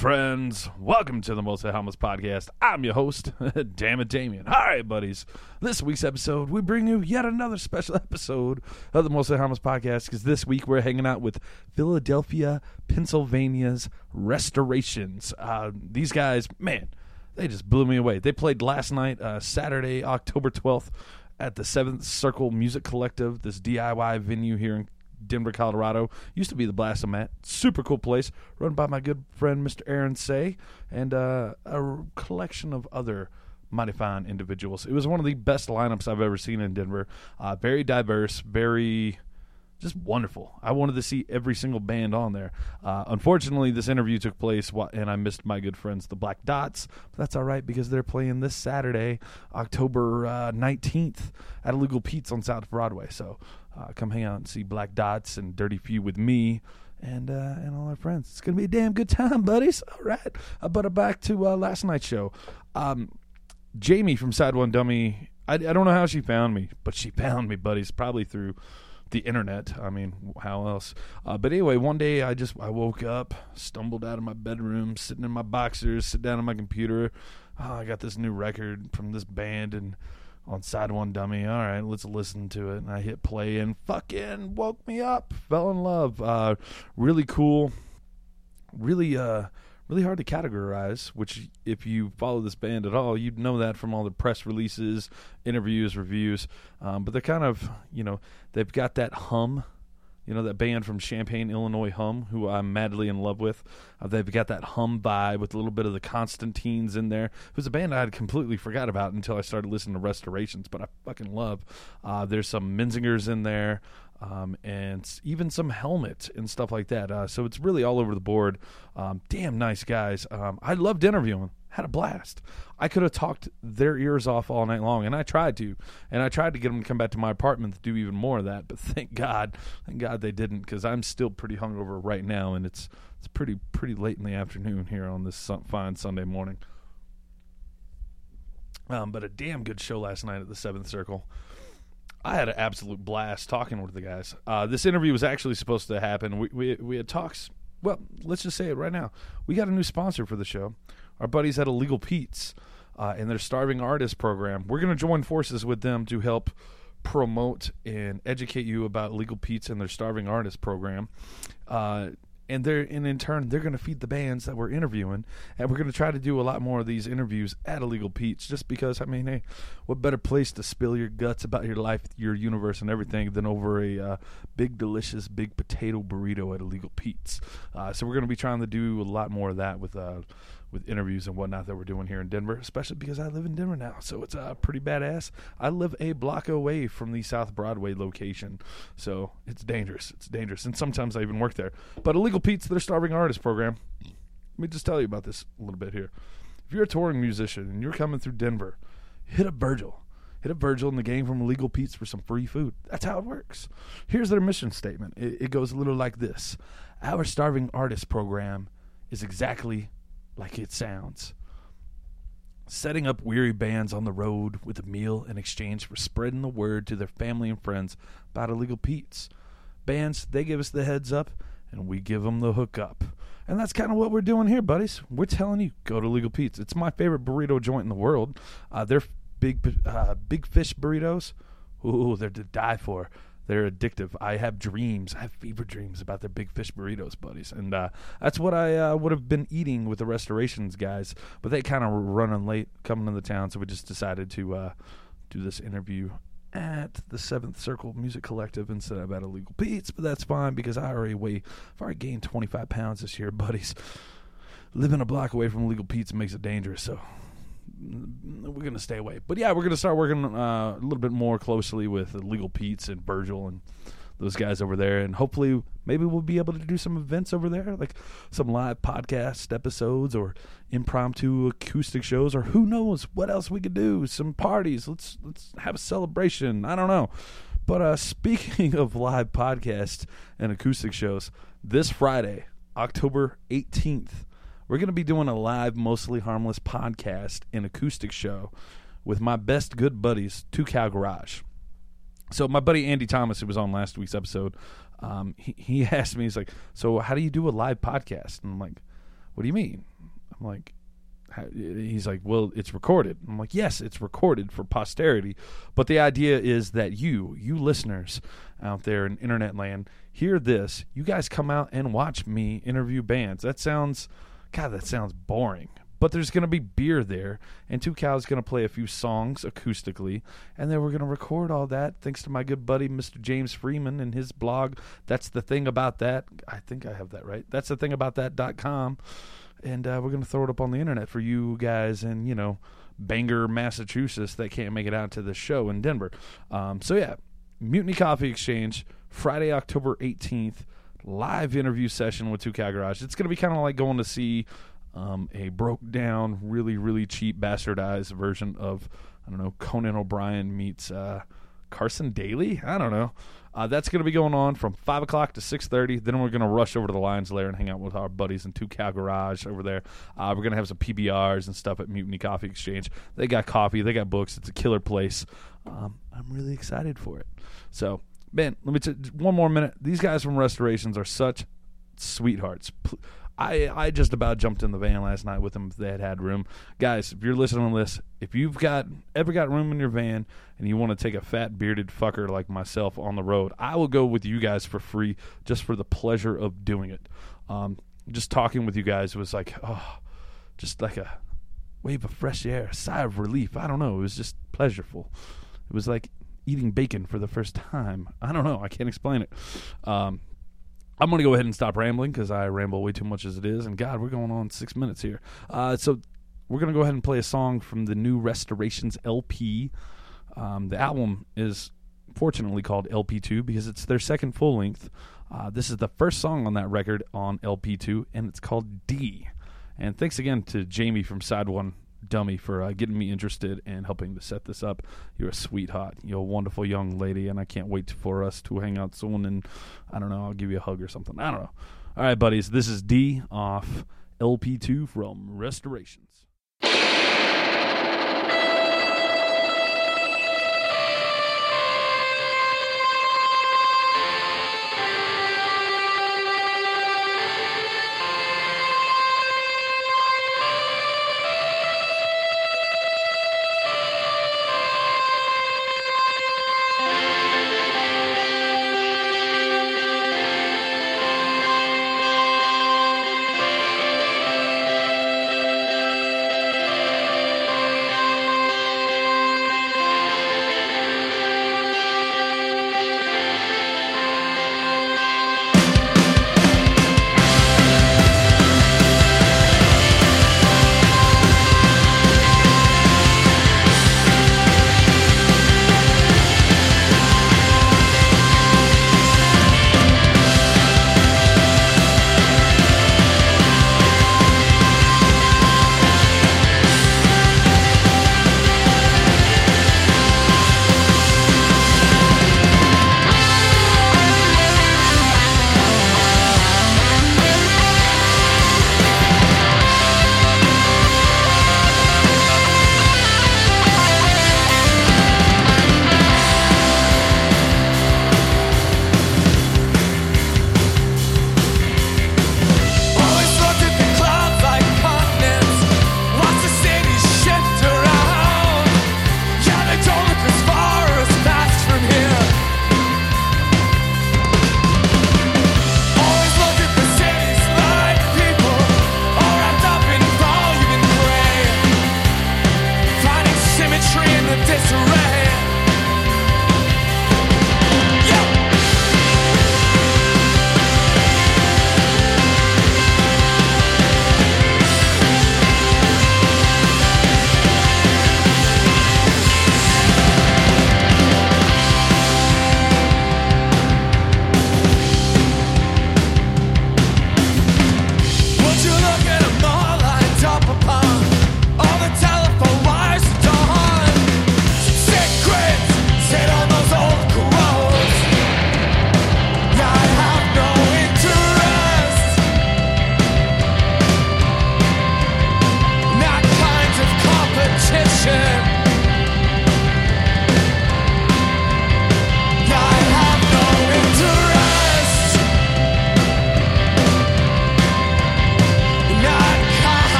friends. Welcome to the Mostly Harmless Podcast. I'm your host, Damn it, Damien. All right, buddies. This week's episode, we bring you yet another special episode of the Mostly Harmless Podcast because this week we're hanging out with Philadelphia, Pennsylvania's Restorations. Uh, these guys, man, they just blew me away. They played last night, uh, Saturday, October 12th, at the Seventh Circle Music Collective, this DIY venue here in Denver, Colorado. Used to be the Blast-O-Mat. Super cool place, run by my good friend Mr. Aaron Say, and uh, a collection of other mighty fine individuals. It was one of the best lineups I've ever seen in Denver. Uh, very diverse, very just wonderful. I wanted to see every single band on there. Uh, unfortunately, this interview took place and I missed my good friends, the Black Dots. But that's all right because they're playing this Saturday, October uh, 19th, at Illegal Pete's on South Broadway. So uh, come hang out and see Black Dots and Dirty Few with me and uh, and all our friends. It's gonna be a damn good time, buddies. All right, uh, but uh, back to uh, last night's show. Um, Jamie from Side One Dummy. I, I don't know how she found me, but she found me, buddies. Probably through the internet. I mean, how else? Uh, but anyway, one day I just I woke up, stumbled out of my bedroom, sitting in my boxers, sit down on my computer. Oh, I got this new record from this band and on side one dummy. All right, let's listen to it. And I hit play and fucking woke me up. Fell in love. Uh, really cool. Really uh really hard to categorize, which if you follow this band at all, you'd know that from all the press releases, interviews, reviews. Um, but they're kind of, you know, they've got that hum. You know that band from Champaign, Illinois, Hum, who I'm madly in love with. Uh, they've got that Hum vibe with a little bit of the Constantines in there. It was a band I had completely forgot about until I started listening to Restorations, but I fucking love. Uh, there's some Menzingers in there um, and even some helmet and stuff like that. Uh, so it's really all over the board. Um, damn nice guys. Um, I loved interviewing. Had a blast. I could have talked their ears off all night long, and I tried to, and I tried to get them to come back to my apartment to do even more of that. But thank God, thank God they didn't, because I'm still pretty hungover right now, and it's it's pretty pretty late in the afternoon here on this fine Sunday morning. Um, but a damn good show last night at the Seventh Circle. I had an absolute blast talking with the guys. Uh, this interview was actually supposed to happen. We, we we had talks. Well, let's just say it right now. We got a new sponsor for the show. Our buddies at Illegal Pete's uh, and their Starving Artist program. We're going to join forces with them to help promote and educate you about Illegal Pete's and their Starving Artist program. Uh, and they're and in turn they're going to feed the bands that we're interviewing and we're going to try to do a lot more of these interviews at illegal pete's just because i mean hey what better place to spill your guts about your life your universe and everything than over a uh, big delicious big potato burrito at illegal pete's? Uh, so we're going to be trying to do a lot more of that with uh, with interviews and whatnot that we're doing here in Denver, especially because I live in Denver now. So it's uh, pretty badass. I live a block away from the South Broadway location. So it's dangerous. It's dangerous. And sometimes I even work there. But Illegal Pete's, their starving artist program. Let me just tell you about this a little bit here. If you're a touring musician and you're coming through Denver, hit up Virgil. Hit up Virgil and the gang from Illegal Pete's for some free food. That's how it works. Here's their mission statement. It, it goes a little like this Our starving artist program is exactly like it sounds. Setting up weary bands on the road with a meal in exchange for spreading the word to their family and friends about Illegal Pete's. Bands, they give us the heads up, and we give them the hookup. And that's kind of what we're doing here, buddies. We're telling you, go to Legal Pete's. It's my favorite burrito joint in the world. Uh, they're big, uh, big fish burritos. Ooh, they're to die for. They're addictive. I have dreams. I have fever dreams about their big fish burritos, buddies, and uh, that's what I uh, would have been eating with the restorations guys. But they kind of were running late coming to the town, so we just decided to uh, do this interview at the Seventh Circle Music Collective instead of at Illegal Pete's. But that's fine because I already weigh. I've already gained 25 pounds this year, buddies. Living a block away from Illegal Pete's makes it dangerous, so we're gonna stay away. But yeah, we're gonna start working uh, a little bit more closely with Legal Pete's and Virgil and those guys over there, and hopefully maybe we'll be able to do some events over there, like some live podcast episodes or impromptu acoustic shows, or who knows what else we could do. Some parties. Let's let's have a celebration. I don't know. But uh, speaking of live podcasts and acoustic shows, this Friday, October 18th, we're going to be doing a live, mostly harmless podcast and acoustic show with my best good buddies, Two Cow Garage. So my buddy Andy Thomas, who was on last week's episode, Um, he, he asked me, he's like, so how do you do a live podcast? And I'm like, what do you mean? I'm like, he's like, well, it's recorded. I'm like, yes, it's recorded for posterity. But the idea is that you, you listeners out there in internet land, hear this. You guys come out and watch me interview bands. That sounds, God, that sounds boring. But there's going to be beer there, and Two Cows going to play a few songs acoustically, and then we're going to record all that thanks to my good buddy Mr. James Freeman and his blog. That's the thing about that. I think I have that right. That's the thing about that.com. And uh, we're going to throw it up on the internet for you guys and, you know, Bangor, Massachusetts that can't make it out to the show in Denver. Um, so, yeah, Mutiny Coffee Exchange, Friday, October 18th, live interview session with Two Cow Garage. It's going to be kind of like going to see um, a broke down, really, really cheap, bastardized version of, I don't know, Conan O'Brien meets uh, Carson Daly? I don't know. Uh, that's going to be going on from 5 o'clock to 6.30. Then we're going to rush over to the Lions Lair and hang out with our buddies in Two Cow Garage over there. Uh, we're going to have some PBRs and stuff at Mutiny Coffee Exchange. They got coffee. They got books. It's a killer place. Um, I'm really excited for it. So, Ben, let me t- one more minute. These guys from Restorations are such sweethearts. I, I just about jumped in the van last night with them if they had had room. Guys, if you're listening to this, if you've got ever got room in your van and you want to take a fat bearded fucker like myself on the road, I will go with you guys for free just for the pleasure of doing it. Um, just talking with you guys was like, oh, just like a wave of fresh air, a sigh of relief. I don't know. It was just pleasureful. It was like eating bacon for the first time. I don't know. I can't explain it. Um, I'm going to go ahead and stop rambling because I ramble way too much as it is. And God, we're going on six minutes here. Uh, so we're going to go ahead and play a song from the new Restorations LP. Um, the album is fortunately called LP2 because it's their second full length. Uh, this is the first song on that record on LP2, and it's called D. And thanks again to Jamie from Side One dummy for uh, getting me interested and helping to set this up. You're a sweetheart. You're a wonderful young lady, and I can't wait for us to hang out soon. And I don't know, I'll give you a hug or something. I don't know. All right, buddies, this is D off LP2 from Restorations.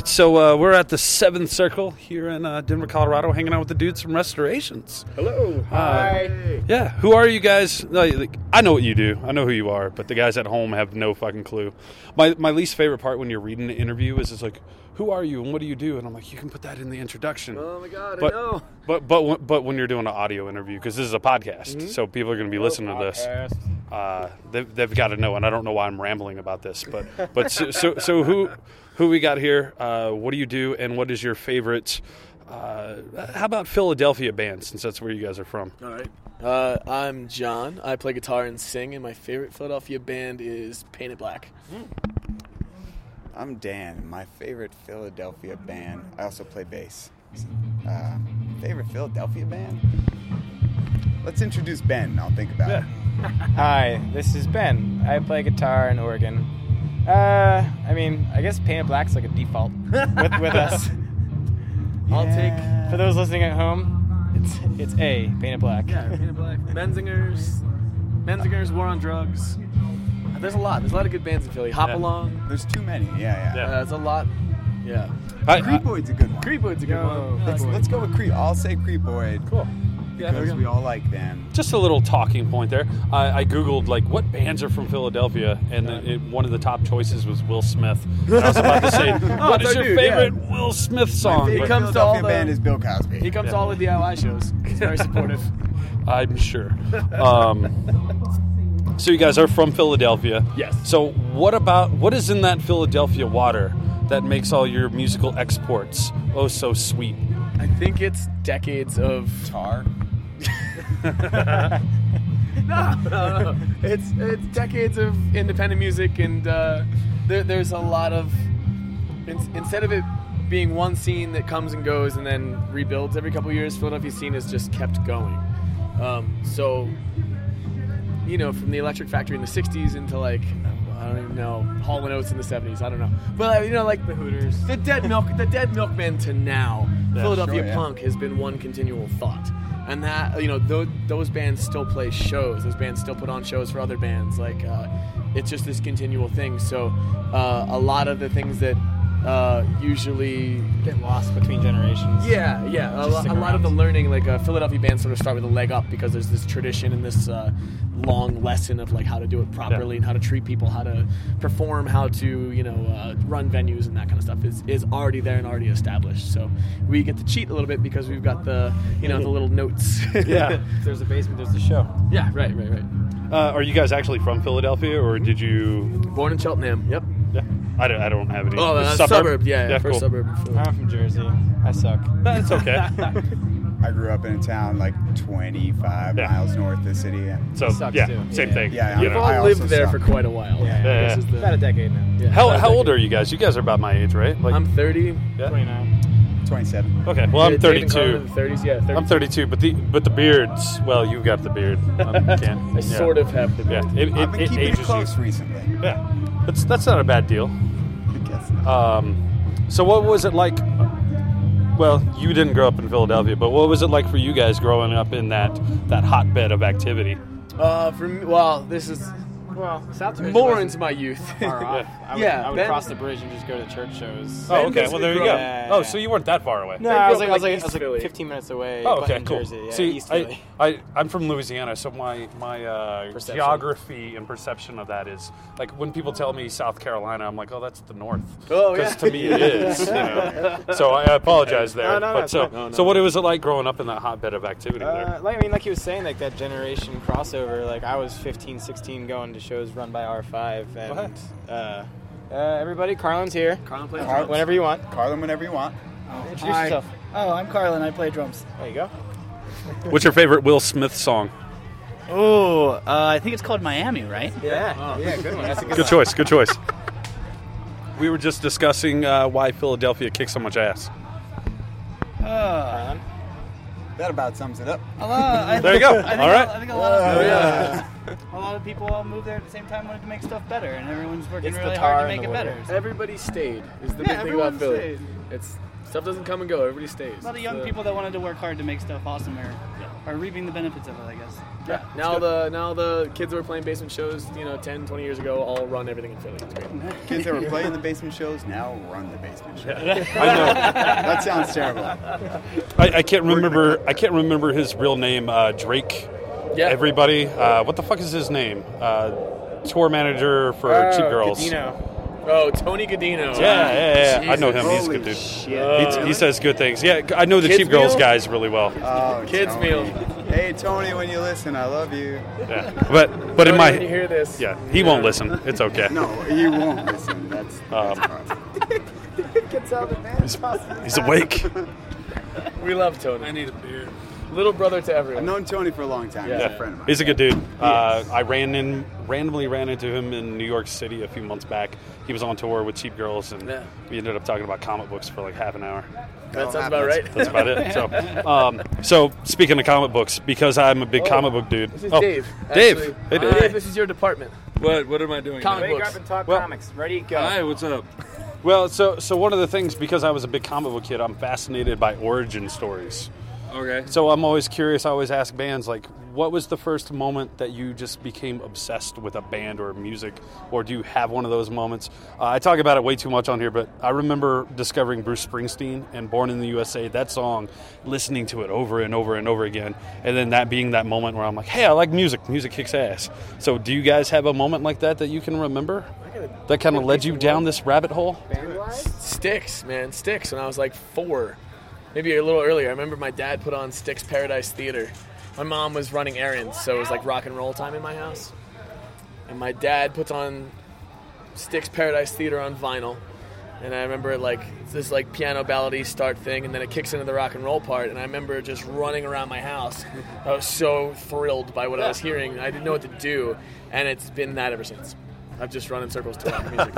Right, so uh, we're at the Seventh Circle here in uh, Denver, Colorado, hanging out with the dudes from Restorations. Hello. Hi. Yeah, who are you guys? Like, I know what you do. I know who you are, but the guys at home have no fucking clue. My my least favorite part when you're reading the interview is it's like, who are you and what do you do? And I'm like, you can put that in the introduction. Oh my god, but, I know. But but when- but when you're doing an audio interview, because this is a podcast, Mm-hmm. so people are going to be listening to this. Uh, they've, they've got to know, and I don't know why I'm rambling about this, but but so so, so who who we got here? Uh, what do you do, and what is your favorite? Uh, how about Philadelphia band, since that's where you guys are from? All right. Uh, I'm Jon. I play guitar and sing, and my favorite Philadelphia band is Painted Black. I'm Dan. My favorite Philadelphia band. I also play bass. Uh, favorite Philadelphia band? Let's introduce Ben. I'll think about it. Hi, this is Ben. I play guitar and organ. Uh, I mean, I guess Painted Black's like a default with, with us. I'll Yeah. For those listening at home, it's it's A, Painted Black. Yeah, Painted Black. Menzingers. Menzingers, War on Drugs. There's a lot. There's a lot of good bands in Philly. Hop Yeah. Along. There's too many. Yeah, yeah. Yeah. Uh, there's a lot. Yeah. I- Creepoid's a good one. Creepoid's a good one. Let's, let's go with Creep. I'll say Creepoid. Cool. Yeah, Because go. we all like them. Just a little talking point there. I, I googled like what bands are from Philadelphia, and it, it- one of the top choices was Will Smith. And I was about to say, what it's is your dude, yeah. favorite Will Smith song? He comes to all the- band is Bill Cosby. He comes to all the DIY shows. He's very supportive. I'm sure. Um, so you guys are from Philadelphia. Yes. So what about what is in that Philadelphia water that makes all your musical exports oh so sweet? I think it's decades of Tar. no, no, no. It's it's decades of independent music, and uh, there, there's a lot of in, instead of it being one scene that comes and goes and then rebuilds every couple years, Philadelphia scene has just kept going. Um, so, you know, from the Electric Factory in the '60s into like I don't even know Hall and Oates in the '70s. I don't know, but you know, like the Hooters, the Dead Milk, the Dead Milkmen to now, Philadelphia sure, yeah. punk has been one continual thought. And that you know, those, those bands still play shows. Those bands still put on shows for other bands. Like uh, it's just this continual thing. So uh, a lot of the things that uh, usually Get lost between generations. yeah, yeah. A, lo- a lot of the learning, like uh, Philadelphia bands, sort of start with a leg up because there's this tradition and this uh, long lesson of like how to do it properly and how to treat people, how to perform, how to you know uh, run venues and that kind of stuff is is already there and already established. So we get to cheat a little bit because we've got the you know the little notes. Yeah. If there's a basement, there's the show. yeah. Right. Right. Right. Uh, are you guys actually from Philadelphia, or did you? Born in Cheltenham. Yep. Yeah, I don't, I don't have any. Oh, uh, suburb? suburb. Yeah. yeah, first cool. suburb. of Philly. I'm from Jersey. I suck. That's okay. I grew up in a town like 25 Yeah. miles north of the city. Yeah. So Sucks yeah, too. same Yeah. thing. Yeah, you We've know. I all lived there suck. for quite a while. Yeah. Yeah. This is the- About a decade now. yeah, How, about a how old are you guys? You guys are about my age, right? Like, I'm 30. yeah? 29. 27. Okay, well I'm Yeah, Dave and Carmen 32. the 30s. Yeah. 30. I'm 32, but the but the beards. Well, you've got the beard. I can't. I yeah. sort of have the Yeah, beard. it, it, I've been it keeping it ages close you. recently. Yeah, that's that's not a bad deal. I guess not. Um, so what was it like? Well, you didn't grow up in Philadelphia, but what was it like for you guys growing up in that that hotbed of activity? Uh, for me, well, this is Well, South Jersey more into my youth. far off. I would, Yeah, I would Ben- cross the bridge and just go to church shows. Oh, okay. Well, there you go. up- Yeah, Oh, so you weren't that far away. No, I was like, I was like, like, I was like 15 minutes away. Oh, but okay, in cool. Jersey. Yeah, See, East I, I, I'm from Louisiana, so my my uh, geography and perception of that is like when people tell me South Carolina, I'm like, oh, that's the north. Oh, Because yeah. to me it is. You know? So I apologize there. No, no, but that's so. No, no. so what was it like growing up in that hotbed of activity Uh, there? like I mean, like he was saying, like that generation crossover. Like I was 15, 16, going to shows run by R5, and uh, uh, everybody, Carlin's here. Carlin plays Carl- drums. Whenever you want. Carlin, whenever you want. Introduce Hi. yourself. Oh, I'm Carlin. I play drums. There you go. What's your favorite Will Smith song? Oh, uh, I think it's called Miami, right? Yeah, oh, yeah, good one. That's a good, Good one. choice. Good choice. We were just discussing uh, why Philadelphia kicks so much ass. Uh, Carlin? That about sums it up. a lot, I There you go. I think, All right. I think a lot of Oh, yeah. Uh, a lot of people all moved there at the same time, wanted to make stuff better, and everyone's working It's really hard to make the it better. So Everybody stayed. Is the Yeah, big thing about everyone Philly. stayed. It's stuff doesn't come and go. Everybody stays. a lot of young It's, uh, people that wanted to work hard to make stuff awesome are are reaping the benefits of it, I guess. Yeah. Now the now the kids who were playing basement shows, you know, 10, 20 years ago, all run everything in Philly. It's great. Kids that were playing the basement shows now run the basement show. I know. That sounds terrible. I, I can't remember. I can't remember his real name. Uh, Drake. Yeah. Everybody. Uh, what the fuck is his name? Uh, tour manager for Cheap Girls. Gadino. Oh, Tony Gadino. Yeah, yeah, yeah. I know him. He's a good dude. shit. He, he says good things. Yeah, I know the Kids Cheap Girls guys really well. Oh, Kids Tony. meal. Hey Tony, when you listen, I love you. Yeah. But but in Tony, my when you hear this, yeah, he won't listen. It's okay. No, he won't listen. That's, that's Um, hard. He's awake. we love Tony. I need a beer. Little brother to everyone. I've known Tony for a long time. He's Yeah. a friend of mine. He's a good dude. Uh, I ran in randomly ran into him in New York City a few months back. He was on tour with Cheap Girls, and Yeah. we ended up talking about comic books for like half an hour. that sounds about right. That's about it. So, um, so speaking of comic books, because I'm a big Oh, comic book dude. This is Oh, Dave. Dave. actually. Hey, Dave. Dave, this is your department. What? What am I doing? Comic now? Wake books. up and talk Well- comics. Ready, go. Hi, what's up? Well, so so one of the things because I was a big comic book kid, I'm fascinated by origin stories. Okay. So I'm always curious. I always ask bands like, what was the first moment that you just became obsessed with a band or music, or do you have one of those moments? Uh, I talk about it way too much on here, but I remember discovering Bruce Springsteen and "Born in the USA." That song, listening to it over and over and over again, and then that being that moment where I'm like, hey, I like music. Music kicks ass. So do you guys have a moment like that that you can remember? That kind of led you down this rabbit hole. Styx, man, Styx. When I was like four, maybe a little earlier. I remember my dad put on Styx Paradise Theater. My mom was running errands, so it was like rock and roll time in my house. And my dad puts on Styx Paradise Theater on vinyl. And I remember like this like piano ballady start thing, and then it kicks into the rock and roll part. And I remember just running around my house. I was so thrilled by what I was hearing. I didn't know what to do, and it's been that ever since. I've just run in circles to rock music.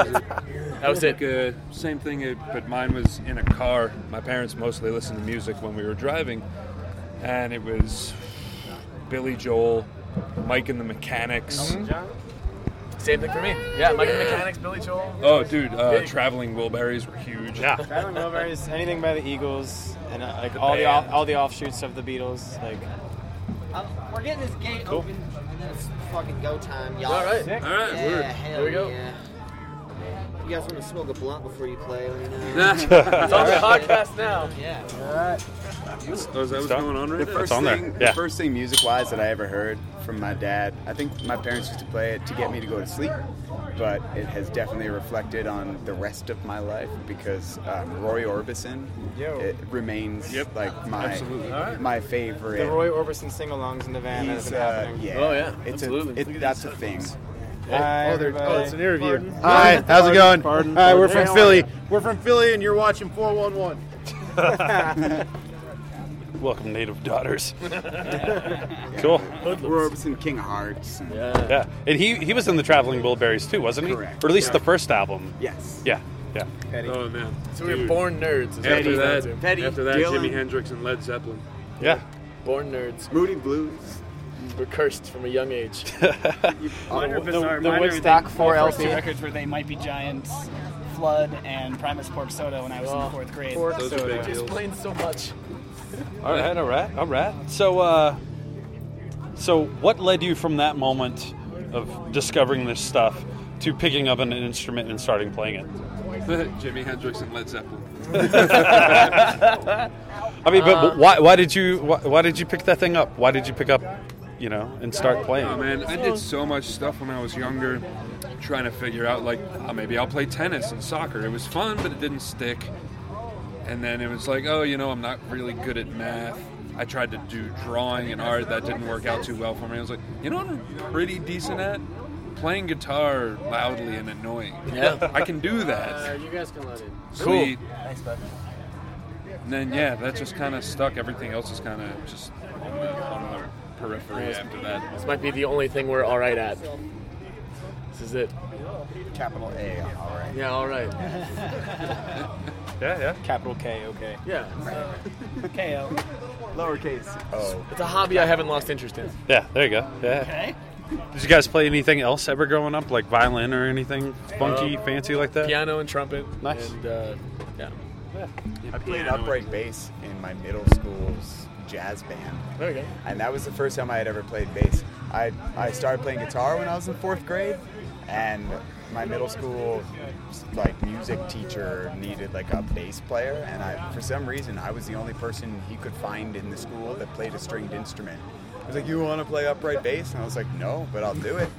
that was it. Like, uh, same thing, uh, but mine was in a car. My parents mostly listened to music when we were driving, and it was Billy Joel, Mike and the Mechanics. Same thing for me. Yeah, Mike and the Mechanics, Billy Joel. Oh, dude, uh, Traveling Wilburys were huge. Yeah. Traveling Wilburys, anything by the Eagles, and uh, like all the off, all the offshoots of the Beatles. Like Um, we're getting this gate open, and then it's fucking go time, y'all. All right. All right, Yeah, word. hell Here we go. Yeah. You guys want to smoke a blunt before you play? Let me know. It's on the podcast now. yeah. Oh, is that what's going on right The now? first on there, thing, yeah. the first thing music-wise that I ever heard from my dad, I think my parents used to play it to get me to go to sleep, but it has definitely reflected on the rest of my life because um, Roy Orbison Yo. it remains Yep. like my Absolutely. my favorite. the Roy Orbison sing-alongs in the van that have He's, uh, yeah. Oh, yeah, It's absolutely. A, it, that's a thing. Hi, Oh, there- oh, everybody. it's an interview. Pardon? Hi, how's it going? Pardon, Hi, we're pardon. from Philly. We're from Philly, and you're watching 411. Welcome, native daughters. Cool. Roy Orbison, King of Hearts. and- Yeah. Yeah, and he he was in the Traveling Wilburys too, wasn't he? Correct. Or at least the first album. Yes. Yeah, yeah. Oh man. So we were born nerds. is what After it that, comes down to. Petty, after that, Jimi Hendrix and Led Zeppelin. Yeah. Born nerds. Moody Blues. We're cursed from a young age. Mine are The- bizarre. the Mine are Woodstock the- 4 my first LP. two records were They Might Be Giants, Flood, and Primus Pork Soda when I was in Oh, the fourth grade. Pork Those are soda. big deals. Explains so much. All right, all right, all right. So, uh, so what led you from that moment of discovering this stuff to picking up an instrument and starting playing it? Jimi Hendrix and Led Zeppelin. I mean, but, but why, why did you why, why did you pick that thing up? Why did you pick up, you know, and start playing? Oh man, I did so much stuff when I was younger, trying to figure out like oh, maybe I'll play tennis and soccer. It was fun, but it didn't stick. And then it was like, oh, you know, I'm not really good at math. I tried to do drawing and art. That didn't work out too well for me. I was like, you know what I'm pretty decent at? Playing guitar loudly and annoying. Yeah. I can do that. you guys can let in. Sweet. And then yeah, that just kind of stuck. Everything else is kind of just on the, on the periphery after that. This might be the only thing we're all right at. This is it. Capital A. All right. Yeah, all right. Yeah, yeah. Capital K, okay. Yeah. KO. Lowercase. Oh. It's a hobby I haven't lost interest in. Yeah, there you go. Yeah. Okay. Did you guys play anything else ever growing up, like violin or anything funky, fancy like that? Piano and trumpet. Nice. And uh, yeah. I played upright bass in my middle school's jazz band. There we go. And that was the first time I had ever played bass. I, I started playing guitar when I was in fourth grade, and my middle school like music teacher needed like a bass player, and I, for some reason, I was the only person he could find in the school that played a stringed instrument. He was like, "You want to play upright bass?" And I was like, "No, but I'll do it."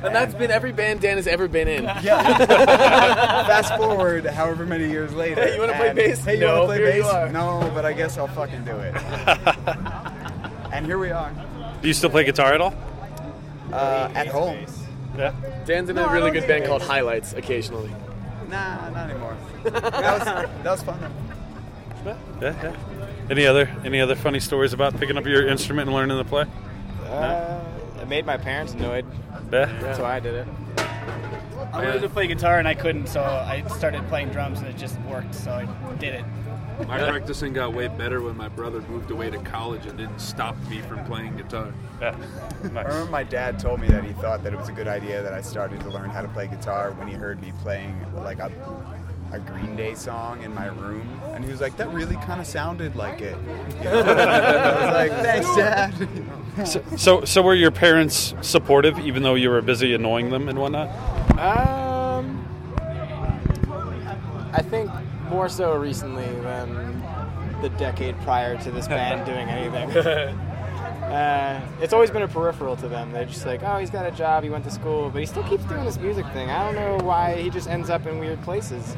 And that's been every band Dan has ever been in. Yeah. Fast forward, however many years later. Hey, you wanna play bass? Hey, you No, wanna play bass? No, but I guess I'll fucking do it. and here we are. Do you still play guitar at all? Uh, at home. Yeah. Dan's in No, a I really good band bass. called Highlights occasionally. Nah, not anymore. That was, that was fun though. Yeah, yeah. Any other any other funny stories about picking up your instrument and learning to play? Uh, it made my parents annoyed. Yeah. That's why I did it. I wanted to play guitar and I couldn't, so I started playing drums and it just worked. So I did it. My practicing got way better when my brother moved away to college and didn't stop me from playing guitar. Yeah. I remember my dad told me that he thought that it was a good idea that I started to learn how to play guitar when he heard me playing like a, a Green Day song in my room, and he was like, "That really kind of sounded like it." You know? I was like, "Thanks, Dad." So, so, so were your parents supportive, even though you were busy annoying them and whatnot? Um, I think more so recently than the decade prior to this band doing anything. Uh, it's always been a peripheral to them. They're just like, oh, he's got a job, he went to school, but he still keeps doing this music thing. I don't know why he just ends up in weird places.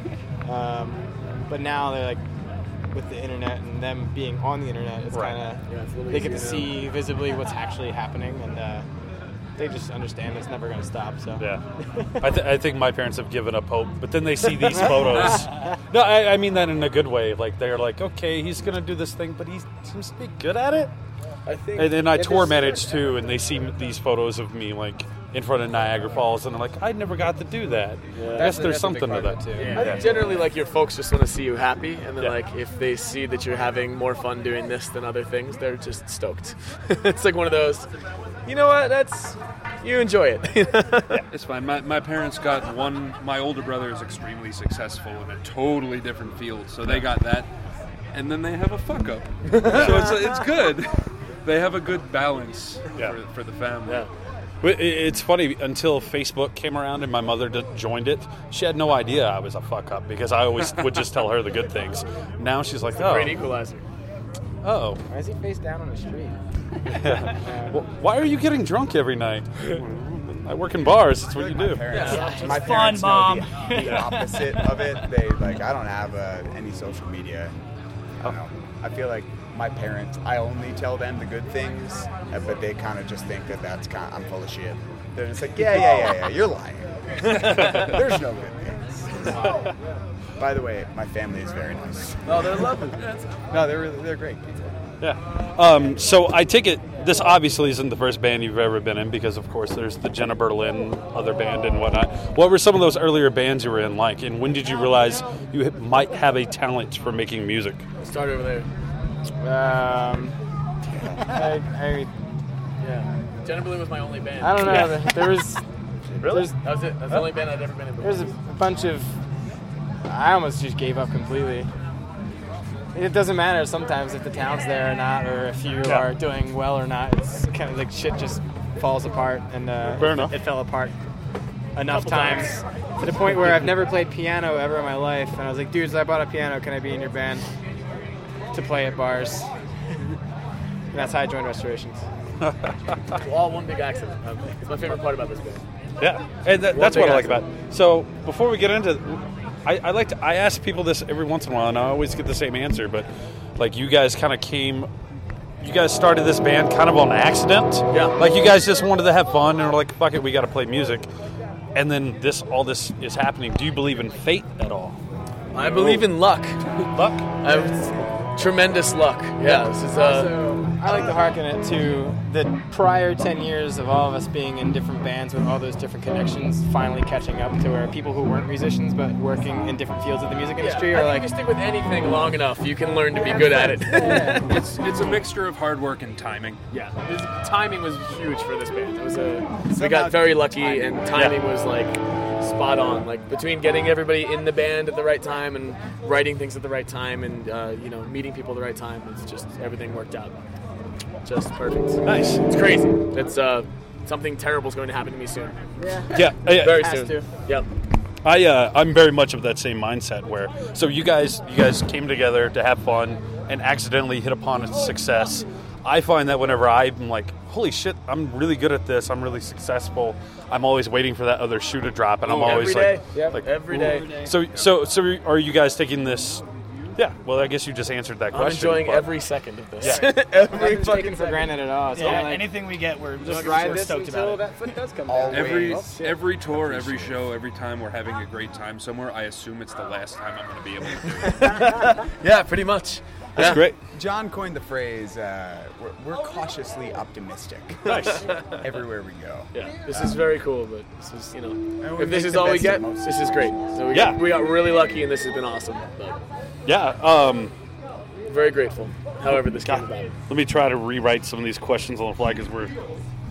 Um, but now they're like, with the internet and them being on the internet, it's Right. kind Yeah, it's a of little they get to easier see visibly what's actually happening, and uh, they just understand it's never going to stop. So Yeah, I, th- I think my parents have given up hope, but then they see these photos. No, I, I mean that in a good way. Like they're like, okay, he's gonna do this thing, but he seems to be good at it. I think. And then I tour there's- manage too, and they see these photos of me like in front of Niagara Falls, and I'm like, I never got to do that. I guess there's that's a big something to that of it, too. I think generally, like your folks just want to see you happy, and then Yeah. like if they see that you're having more fun doing this than other things, they're just stoked. it's like one of those. You know what? That's you enjoy it. It's fine. My, my parents got one. My older brother is extremely successful in a totally different field, so they got that, and then they have a fuck up. so it's it's good. They have a good balance Yeah. for, for the family. Yeah. It's funny until Facebook came around and my mother joined it. She had no idea I was a fuck up because I always would just tell her the good things. Now she's like, oh, Great equalizer. oh, why is he face down on the street? Well, why are you getting drunk every night? I work in bars. That's what you do. Parents, my fun, know Mom. The, the opposite of it. They like I don't have uh, any social media. I don't know. I feel like my parents. I only tell them the good things, uh, but they kind of just think that that's kind. I'm full of shit. They're just like, yeah, yeah, yeah, yeah. You're lying. There's no good things. By the way, my family is very nice. Oh, they're lovely. No, they're really, they're great people. Yeah. Um, so I take it this obviously isn't the first band you've ever been in because of course there's the Jena Berlin other band and whatnot. What were some of those earlier bands you were in like, and when did you realize you might have a talent for making music? Start over there. Um, I, I, Yeah. Jena Berlin was my only band. I don't know. There- There was Really? That was it. That's the only band I'd ever been in. There's a bunch of. I almost just gave up completely. It doesn't matter sometimes if the town's there or not, or if you Yeah. are doing well or not. It's kind of like shit just falls apart, and uh, Fair it, it fell apart enough Couple times to the point where I've never played piano ever in my life, and I was like, dudes, I bought a piano. Can I be in your band to play at bars? and that's how I joined Restorations. Well, all one big accident. Um, It's my favorite part about this band. Yeah, and that, that's what I like about. It. So before we get into, I, I like to I ask people this every once in a while, and I always get the same answer. But like you guys kind of came, you guys started this band kind of on accident. Yeah. Like you guys just wanted to have fun and were like, fuck it, we got to play music. And then this, all this is happening. Do you believe in fate at all? I believe in luck. Luck. I have tremendous luck. Yeah, this is uh, So I like to harken it to the prior 10 years of all of us being in different bands with all those different connections finally catching up to where people who weren't musicians but working in different fields of the music industry I are think like, if you stick with anything long enough, you can learn to be good at it. It's it's a mixture of hard work and timing. yeah, this- timing was huge for this band. It was a we got very lucky, timing and was- timing was like spot on. Like between getting everybody in the band at the right time and writing things at the right time and uh, you know meeting people at the right time, it's just everything worked out. Just perfect. Nice. It's crazy. It's uh, something terrible is going to happen to me soon. Yeah, yeah. Very Has soon. to. Yep. I uh, I'm very much of that same mindset where so you guys you guys came together to have fun and accidentally hit upon a success. I find that whenever I'm like, holy shit, I'm really good at this, I'm really successful. I'm always waiting for that other shoe to drop, and I'm always every day. like, Yep, like every day. So so so are you guys taking this? Yeah. Well, I guess you just answered that question. I'm question. enjoying but- every second of this. Yeah. every Nothing's fucking taken for granted at all. It's Yeah, like, anything we get, we're just we're ride this stoked until about that foot does come down. Every Oh, every tour, every show, every time we're having a great time somewhere, I assume it's the last time I'm going to be able to do it. Yeah, pretty much. That's Yeah. great. Jon coined the phrase, uh, we're, we're cautiously optimistic. Nice. Everywhere we go. Yeah, this is very cool, but this is, you know, if this is all we get, this is great. So we, Yeah. got, we got really lucky, and this has been awesome. But Yeah. Um, very grateful. However, this came about. let me try to rewrite some of these questions on the fly because we're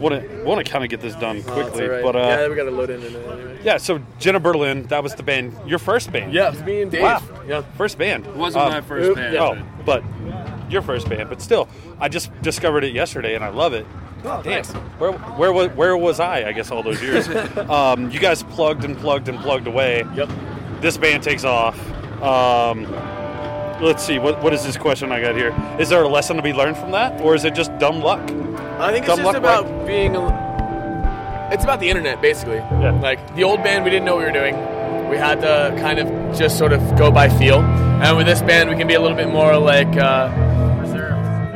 want to want to kind of get this done Oh, it's quickly. all right. But uh, yeah, we got to load in it anyway. Yeah, so Jena Berlin, that was the band, your first band. Yeah, it's me and Dave. Wow. Yeah. First band. It wasn't Um, my first band. Oh, but your first band. But still, I just discovered it yesterday and I love it. Oh, Damn. thanks. Where, where, was, where was I, I guess, all those years? um, you guys plugged and plugged and plugged away. Yep. This band takes off. Um, let's see, what, what is this question I got here? Is there a lesson to be learned from that? Or is it just dumb luck? I think it's Dumb just luck, about being. A, it's about the internet, basically. Yeah. Like the old band, we didn't know what we were doing. We had to kind of just sort of go by feel. And with this band, we can be a little bit more like uh,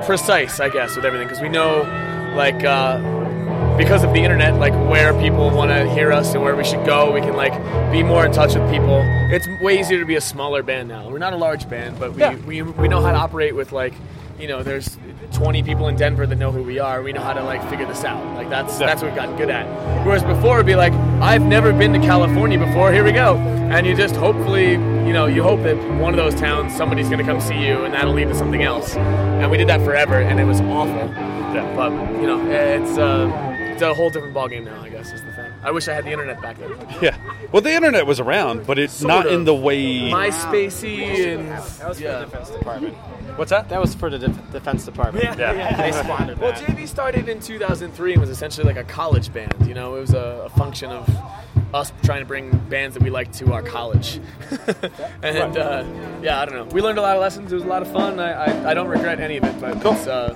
precise, I guess, with everything because we know, like, uh, because of the internet, like where people want to hear us and where we should go. We can like be more in touch with people. It's way easier to be a smaller band now. We're not a large band, but we Yeah. we, we know how to operate with like, you know, there's 20 people in Denver that know who we are. We know how to like figure this out. Like that's Yeah. that's what we've gotten good at. Whereas before it'd be like, I've never been to California before. Here we go, and you just hopefully, you know, you hope that one of those towns somebody's gonna come see you, and that'll lead to something else. And we did that forever, and it was awful. Yeah. But you know, it's uh, it's a whole different ballgame now. I guess is the thing. I wish I had the internet back then. Yeah. Well, the internet was around, but it's Sort not of. in the way. MySpacey and That was for yeah. the defense department. What's that? That was for the def- defense department. Yeah. They squandered Well, that. JB started in 2003 and was essentially like a college band. You know, it was a, a function of us trying to bring bands that we liked to our college. and uh, yeah, I don't know. We learned a lot of lessons. It was a lot of fun. I, I, I don't regret any of it, but it's, uh,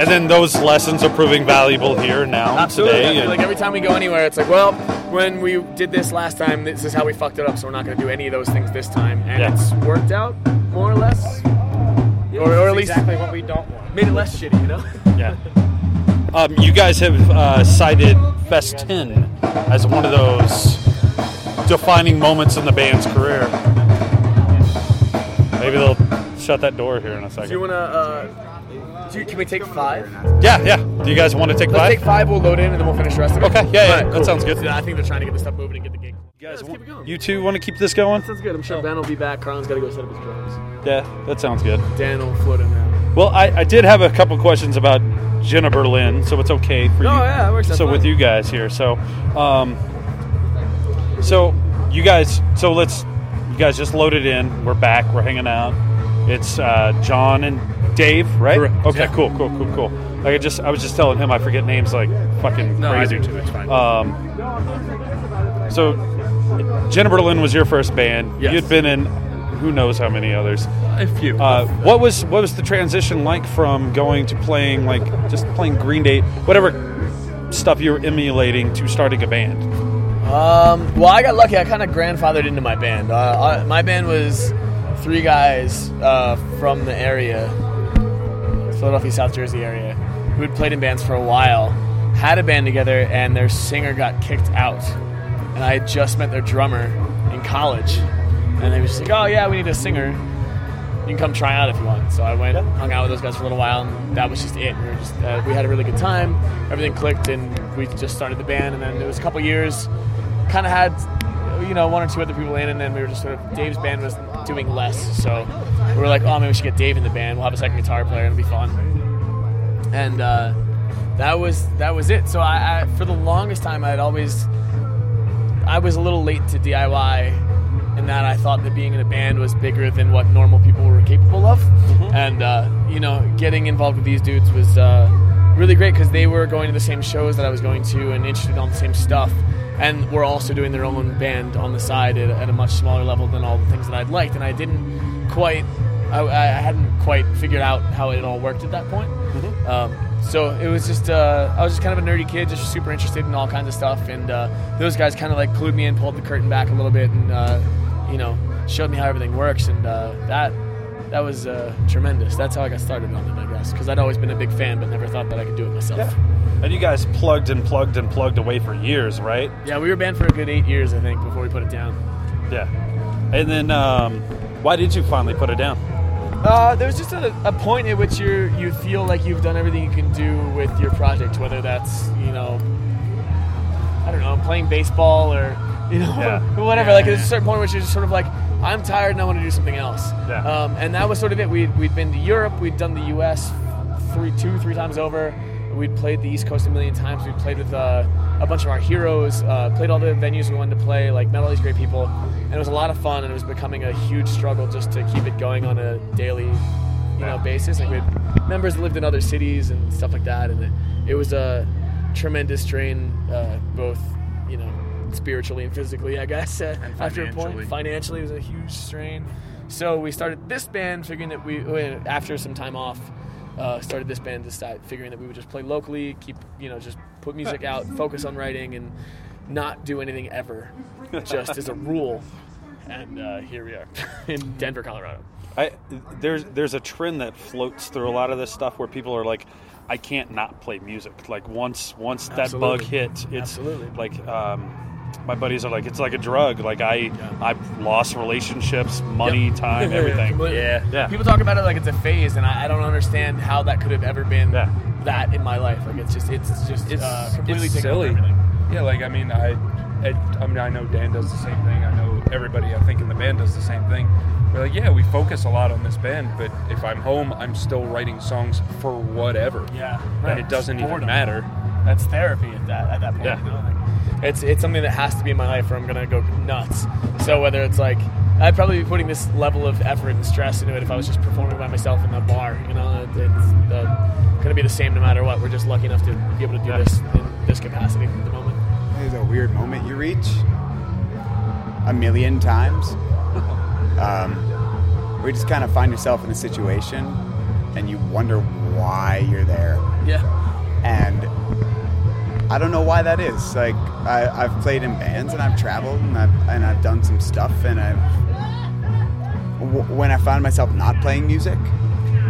And then those lessons are proving valuable here now absolutely. Today. feel and- like every time we go anywhere, it's like, well, when we did this last time, this is how we fucked it up, so we're not going to do any of those things this time. And Yeah. it's worked out more or less. or, or at least exactly what we don't want. made it less shitty, you know? Yeah. Um, you guys have uh, cited Fest 10 as one of those defining moments in the band's career. Maybe they'll shut that door here in a second. Do you second. want to, uh, do can we take five? Yeah, yeah. Do you guys want to take Let's five? take five. We'll load in, and then we'll finish the rest of it. Okay, yeah, yeah, Alright, that sounds good. I think they're trying to get the stuff moving and get the gig. You guys, let's keep it going. you two want to keep this going? That Sounds good. I'm sure Ben will be back. Carlin's got to go set up his drums. Yeah, that sounds good. Dan will float in now. Well, I, I did have a couple questions about Jena Berlin, so it's okay for you. Oh, yeah, that works out So fine. with you guys here, so um, so you guys, so let's you guys just loaded in. We're back. We're hanging out. It's uh, Jon and Dave, right? Correct. Okay, Yeah. cool, cool, cool, cool. Like I just, I was just telling him I forget names like fucking No, I crazy. do too. It's fine. Um, so Jena Berlin was your first band. Yes. You'd been in who knows how many others. a few. Uh, what was what was the transition like from going to playing like just playing Green Day, whatever stuff you were emulating, to starting a band? Um, well, I got lucky. I kind of grandfathered into my band. Uh, I, my band was three guys uh, from the area, Philadelphia, South Jersey area, who had played in bands for a while, had a band together, and their singer got kicked out. And I had just met their drummer in college, and they were just like, "Oh yeah, we need a singer. You can come try out if you want." So I went, hung out with those guys for a little while, and that was just it. We were just uh, we had a really good time. Everything clicked, and we just started the band. And then it was a couple years kind of had you know one or two other people in, and then we were just sort of Dave's band was doing less, so we were like, oh, maybe we should get Dave in the band. We'll have a second guitar player, and it'll be fun. And uh, that was that was it. So I, I for the longest time I'd always I was a little late to DIY in that I thought that being in a band was bigger than what normal people were capable of, and uh, you know, getting involved with these dudes was uh, really great because they were going to the same shows that I was going to and interested in all the same stuff, and were also doing their own band on the side at, at a much smaller level than all the things that I'd liked, and I didn't quite, I, I hadn't quite figured out how it all worked at that point. Um, so it was just uh, I was just kind of a nerdy kid, just super interested in all kinds of stuff, and uh, those guys kind of like clued me in, pulled the curtain back a little bit, and uh, you know showed me how everything works, and uh, that that was uh, tremendous. That's how I got started on it, I guess, because I'd always been a big fan, but never thought that I could do it myself. Yeah. And you guys plugged and plugged and plugged away for years, right? Yeah, we were band for a good eight years, I think, before we put it down. Yeah. And then, um, why did you finally put it down? Uh, there's just a, a point at which you you feel like you've done everything you can do with your project, whether that's you know, I don't know, playing baseball or you know Yeah. whatever. Like there's a certain point which you're just sort of like, I'm tired and I want to do something else. Yeah. Um, and that was sort of it. We'd we'd been to Europe, we'd done the U.S. three two three times over. We'd played the East Coast a million times. We'd played with uh, a bunch of our heroes, uh, played all the venues we wanted to play, like met all these great people, and it was a lot of fun. And it was becoming a huge struggle just to keep it going on a daily, you know, basis. Like we had members that lived in other cities and stuff like that, and it, it was a tremendous strain, uh, both you know, spiritually and physically. I guess uh, after a point, financially. financially it was a huge strain. So we started this band, figuring that we after some time off. Uh, started this band, decide, figuring that we would just play locally, keep you know, just put music out, focus on writing, and not do anything ever, just as a rule. And uh, here we are in Denver, Colorado. I there's there's a trend that floats through a lot of this stuff where people are like, I can't not play music. Like once once that bug Absolutely. hit, it's Absolutely. like um, my buddies are like, it's like a drug. Like I I've lost relationships, money, time, everything. Completely. Yeah, yeah. People talk about it like it's a phase, and I, I don't understand how that could have ever been that in my life. Like it's just, it's just It's, uh, completely it's silly. everything. Yeah, like I mean, I, I, I mean, I know Dan does the same thing. I know everybody I think in the band does the same thing. We're like, yeah, we focus a lot on this band, but if I'm home, I'm still writing songs for whatever. Yeah, and it doesn't even Boredom. matter. That's therapy at that at that point. Yeah. You know, like, it's it's something that has to be in my life, or I'm gonna go nuts. So whether it's like I'd probably be putting this level of effort and stress into it if I was just performing by myself in the bar. You know, it- it's uh, gonna be the same no matter what. We're just lucky enough to be able to do this in this capacity at the moment. It is a weird moment you reach a million times. Um, where you just kind of find yourself in a situation and you wonder why you're there. Yeah. And I don't know why that is. Like I, I've played in bands and I've traveled and I've and I've done some stuff and I've w- when I find myself not playing music,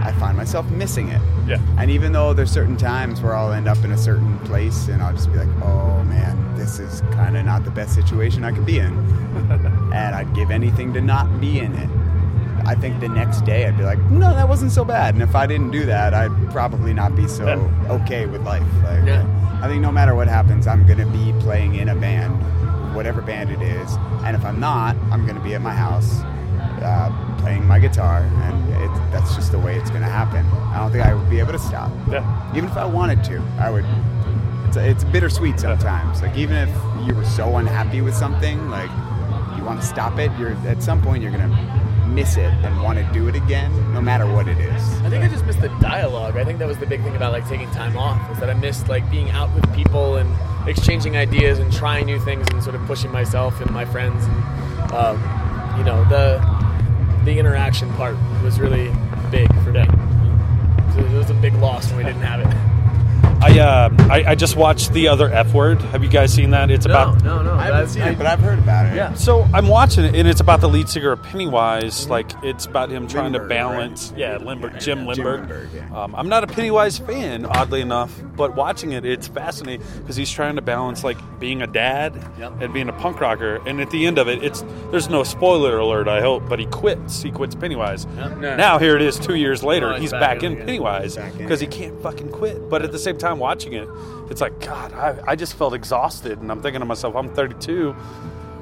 I find myself missing it. Yeah. And even though there's certain times where I'll end up in a certain place and I'll just be like, oh man, this is kind of not the best situation I could be in. and I'd give anything to not be in it. I think the next day I'd be like, no, that wasn't so bad. And if I didn't do that, I'd probably not be so okay with life. Like, I think no matter what happens, I'm going to be playing in a band, whatever band it is. And if I'm not, I'm going to be at my house uh, playing my guitar. And it, that's just the way it's going to happen. I don't think I would be able to stop. Yeah. Even if I wanted to, I would. It's, it's bittersweet sometimes. Like, even if you were so unhappy with something, like, you want to stop it, you're at some point you're going to miss it and want to do it again, no matter what it is. I think I just missed the dialogue. I think that was the big thing about like taking time off is that I missed like being out with people and exchanging ideas and trying new things and sort of pushing myself and my friends and um, you know the the interaction part was really big for me. It was a big loss when we didn't have it. I, uh, I I just watched the other F word. Have you guys seen that? It's about no, no. I haven't seen it, but I've heard about it. Yeah. So I'm watching it, and it's about the lead singer of Pennywise. Like it's about him trying to balance. right? Yeah, Lindberg, Jim Jim Lindberg. Lindberg, yeah. um, I'm not a Pennywise fan, oddly enough, but watching it, it's fascinating because he's trying to balance like being a dad Yep. and being a punk rocker. And at the end of it, it's there's no spoiler alert, I hope, but he quits. He quits Pennywise. Yep. No. Now here it is, two years later, Oh, he's he's back back in in again. Pennywise Back in because he can't fucking quit. But at the same time, watching it, it's like God, I, I just felt exhausted, and I'm thinking to myself, I'm 32.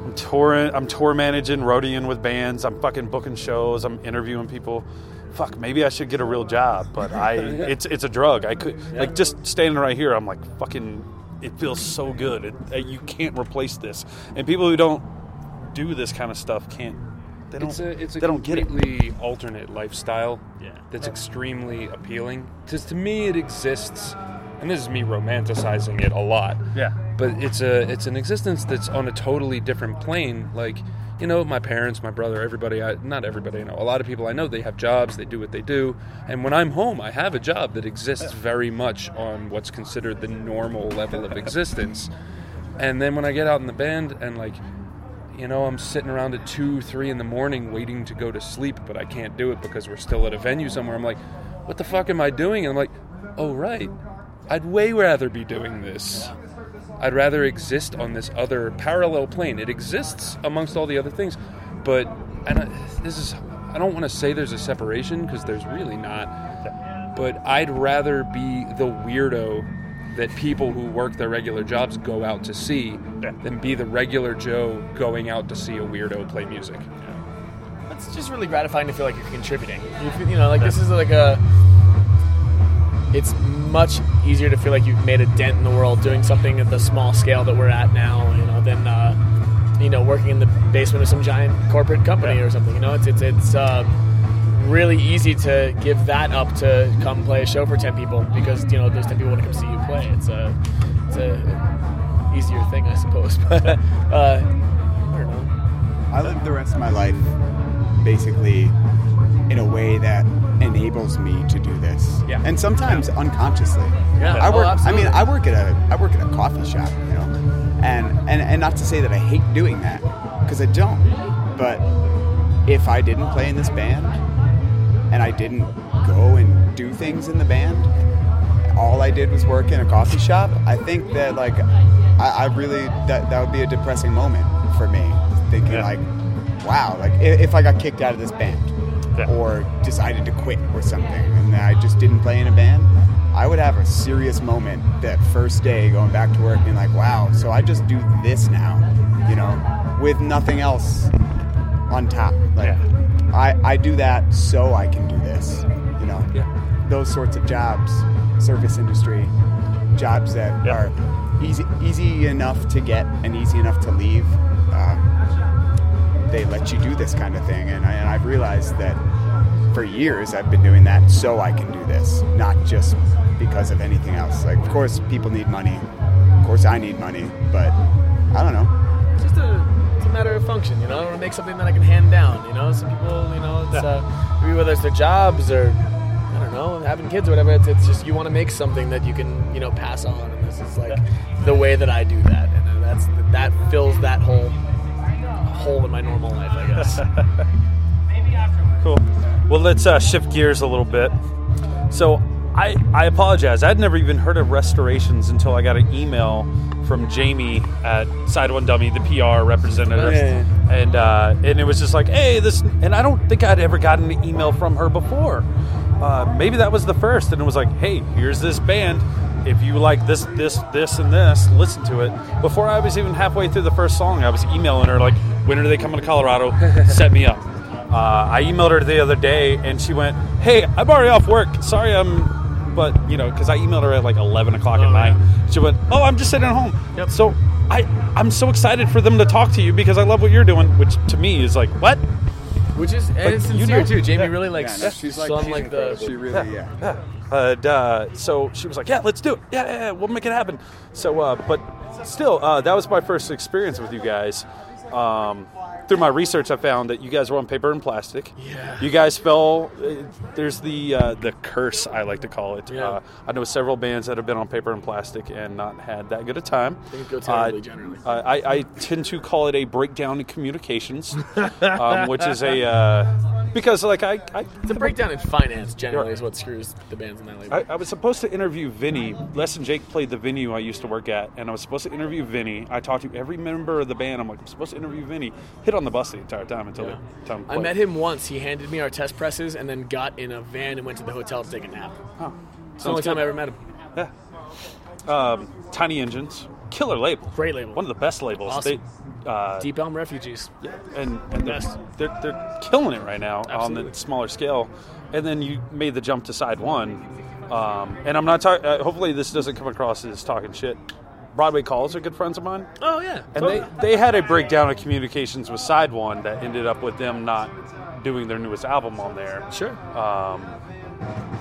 I'm touring. I'm tour managing, roadieing with bands. I'm fucking booking shows. I'm interviewing people. Fuck, maybe I should get a real job, but I it's it's a drug. I could like just standing right here. I'm like fucking it feels so good. It, you can't replace this, and people who don't do this kind of stuff can't. They don't. it's a it's a they don't get it. completely alternate lifestyle Yeah. that's extremely appealing. Because to me, it exists, and this is me romanticizing it a lot. Yeah. But it's a it's an existence that's on a totally different plane. Like you know, my parents, my brother, everybody. I, not everybody. I know a lot of people I know. They have jobs. They do what they do. And when I'm home, I have a job that exists very much on what's considered the normal level of existence. And then when I get out in the band and like you know, I'm sitting around at two, three in the morning waiting to go to sleep, but I can't do it because we're still at a venue somewhere. I'm like, what the fuck am I doing? And I'm like, oh, right. I'd way rather be doing this. I'd rather exist on this other parallel plane. It exists amongst all the other things, but and I, this is I don't want to say there's a separation because there's really not. But I'd rather be the weirdo that people who work their regular jobs go out to see than be the regular Joe going out to see a weirdo play music. It's just really gratifying to feel like you're contributing. You, feel, you know, like this is like a. It's much easier to feel like you've made a dent in the world doing something at the small scale that we're at now, you know, than uh, you know working in the basement of some giant corporate company or something. You know, it's it's it's uh, really easy to give that up to come play a show for ten people because you know those ten people want to come see you play. It's a it's a easier thing, I suppose. But uh, I don't know. I live the rest of my life basically in a way that enables me to do this. Yeah. And sometimes unconsciously. Yeah. I Oh, work I mean I work at a I work at a coffee shop, you know. And and, and not to say that I hate doing that because I don't. But if I didn't play in this band and I didn't go and do things in the band, all I did was work in a coffee shop, I think that like I, I really that that would be a depressing moment for me. Thinking Yeah. like, wow, like if I got kicked out of this band Yeah. or decided to quit or something and I just didn't play in a band, I would have a serious moment that first day going back to work being like, wow, so I just do this now, you know, with nothing else on top. Like I, I do that so I can do this, you know. Yeah. Those sorts of jobs, service industry, jobs that Yeah. are easy easy enough to get and easy enough to leave. They let you do this kind of thing, and, I, and I've realized that for years I've been doing that so I can do this, not just because of anything else. Like, of course, people need money. Of course, I need money, but I don't know. It's just a, it's a matter of function, you know. I want to make something that I can hand down, you know. Some people, you know, it's uh, maybe whether it's their jobs or I don't know, having kids or whatever. It's, it's just you want to make something that you can, you know, pass on, and this is like the way that I do that, and uh, that's that fills that whole hole in my normal life, I guess. Cool. Well, let's uh, shift gears a little bit. So, I I apologize. I'd never even heard of restorations until I got an email from Jamie at Side One Dummy, the PR representative, Yeah. and uh, and it was just like, hey, this. And I don't think I'd ever gotten an email from her before. Uh, maybe that was the first, and it was like, hey, here's this band. If you like this, this, this, and this, listen to it. Before I was even halfway through the first song, I was emailing her like, when are they coming to Colorado? Set me up. Uh, I emailed her the other day, and she went, "Hey, I'm already off work. Sorry, I'm." But you know, because I emailed her at like 11 o'clock at night, she went, "Oh, I'm just sitting at home." Yep. So I, I'm so excited for them to talk to you because I love what you're doing, which to me is like, what? Which is and Like, it's you sincere know. too. Jamie Yeah. really likes Yeah, no, she's like, some she's like the she really, yeah. Yeah. And uh, so she was like, "Yeah, let's do it. Yeah, yeah, yeah we'll make it happen." So, uh, but still, uh, that was my first experience with you guys. Um, through my research, I found that you guys were on Paper and Plastick. Yeah. You guys fell. Uh, there's the uh, the curse I like to call it. Yeah. Uh, I know several bands that have been on Paper and Plastick and not had that good a time. Things go terribly generally. Uh, I, I tend to call it a breakdown in communications, um, which is a uh, because like I, I it's a breakdown in finance generally is what screws the bands in that label. I, I was supposed to interview Vinny. Less Than Jake played the venue I used to work at, and I was supposed to interview Vinny. I talked to every member of the band. I'm like, I'm supposed to interview Vinny. Hit on the bus the entire time until Yeah. the time. I met him once. He handed me our test presses and then got in a van and went to the hotel to take a nap. Oh, It's the only time I ever met him. Yeah. Um, Tiny Engines, killer label, Great label. one of the best labels. Awesome. They, uh, Deep Elm Refugees. Yeah, and, and they're, they're, they're killing it right now on the smaller scale. And then you made the jump to side one. Um, and I'm not talking, uh, hopefully, this doesn't come across as talking shit Broadway Calls are good friends of mine. Oh yeah. And they, they had a breakdown of communications with Side One that ended up with them not doing their newest album on there. Sure. Um,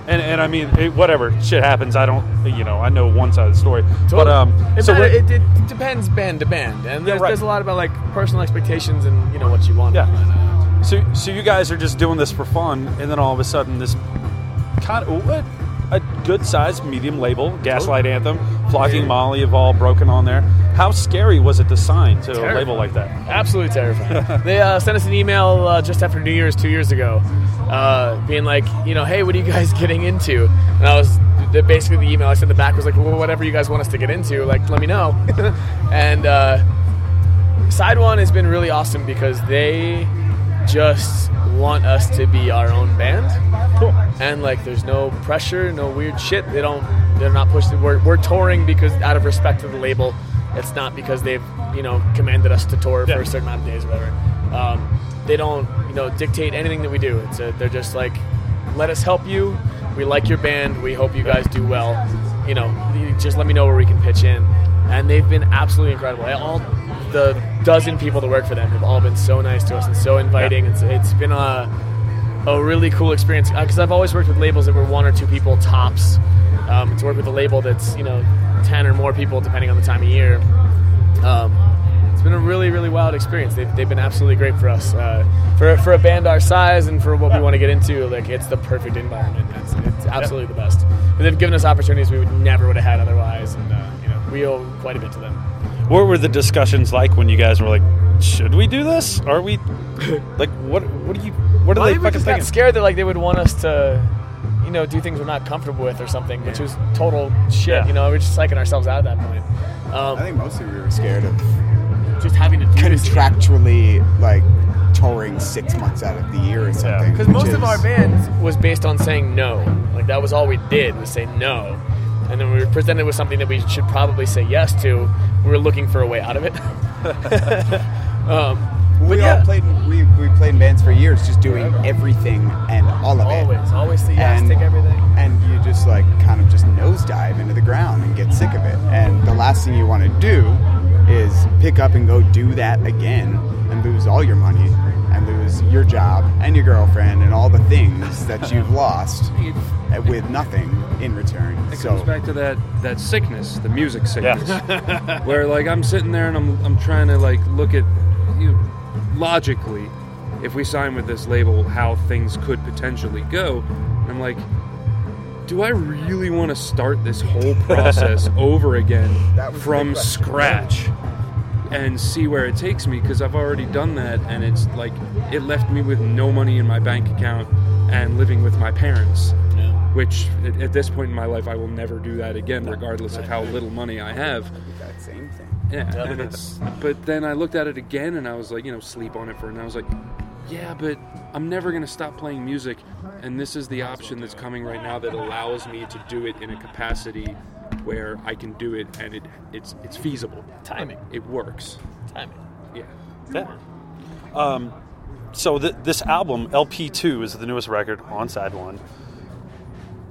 and, and I mean, it, whatever shit happens, I don't, you know, I know one side of the story. But um, it, so what- it, it depends band to band, and there's, right. there's a lot about like personal expectations and you know what you want. Yeah. So, so you guys are just doing this for fun, and then all of a sudden, this kind of a, a good sized medium label, Gaslight Anthem, Flogging Molly, have all broken on there. How scary was it to sign to a label like that? Absolutely terrifying. they uh, sent us an email uh, just after New Year's two years ago, uh, being like, you know, hey, what are you guys getting into? And I was the, basically the email I sent the back was like, well, whatever you guys want us to get into, like, let me know. and uh, Side One has been really awesome because they just want us to be our own band. And like, there's no pressure, no weird shit. They don't. They're not pushing. We're, we're touring because out of respect to the label. It's not because they've you know commanded us to tour for a certain amount of days, or whatever. Um, they don't you know dictate anything that we do. It's a, they're just like, let us help you. We like your band. We hope you guys do well. You know, just let me know where we can pitch in. And they've been absolutely incredible. All the dozen people that work for them have all been so nice to us and so inviting. It's, it's been a a really cool experience because I've always worked with labels that were one or two people tops. Um, to work with a label that's you know ten or more people depending on the time of year. Um, it's been a really really wild experience. They've, they've been absolutely great for us. Uh, for for a band our size and for what we want to get into, like it's the perfect environment. It's, it's absolutely the best. But they've given us opportunities we would never would have had otherwise, and uh, you know we owe quite a bit to them. What were the discussions like when you guys were like, should we do this? Are we like what? What do you? What are Well, I they think we fucking just got thinking? scared that like they would want us to, you know, do things we're not comfortable with or something, which was total shit. You know, we're just psyching ourselves out at that point. Um, I think mostly we were scared of just having to do this contractually like touring six months out of the year or something. Because which most of our band was based on saying no. Like that was all we did was say no. And then we were presented with something that we should probably say yes to. We were looking for a way out of it. um, we but all played. in- We, we played in bands for years, just doing everything and all of it. Always, always say yes, and, take everything. And you just like kind of just nosedive into the ground and get sick of it. And the last thing you want to do is pick up and go do that again and lose all your money and lose your job and your girlfriend and all the things that you've lost with nothing in return. It so comes back to that that sickness, the music sickness, where like I'm sitting there and I'm I'm trying to like look at you know, logically, if we sign with this label, how things could potentially go. And I'm like, do I really want to start this whole process over again That from scratch? question. Scratch? and see where it takes me because I've already done that and it's like it left me with no money in my bank account and living with my parents which at, at this point in my life I will never do that again regardless of how little money I have that same thing. yeah and it's but then I looked at it again and I was like you know sleep on it for and I was like yeah but I'm never gonna stop playing music and this is the option that's coming right now that allows me to do it in a capacity where I can do it and it it's it's feasible Timing. it works Timing. yeah Yeah. Um, so th- this album, LP2, is the newest record on side one.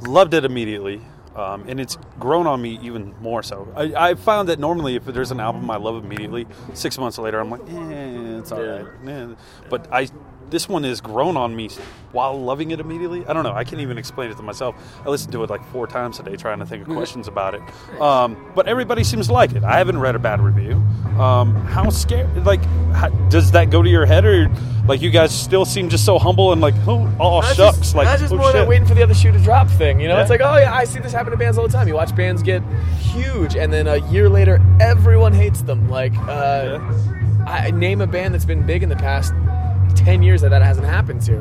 Loved it immediately, um, and it's grown on me even more so. I, I found that normally, if there's an album I love immediately, six months later, I'm like, eh, it's all right. Eh. But I, this one has grown on me while loving it immediately. I don't know. I can't even explain it to myself. I listened to it like four times a day trying to think of questions about it. Um, but everybody seems to like it. I haven't read a bad review. Um, how scared? Like, how, does that go to your head, or like you guys still seem just so humble and like, oh, oh That's shucks, just, like, that's just oh, more shit. than waiting for the other shoe to drop thing. You know, Yeah. it's like, oh yeah, I see this happen to bands all the time. You watch bands get huge, and then a year later, everyone hates them. Like, uh, I name a band that's been big in the past ten years that that hasn't happened to.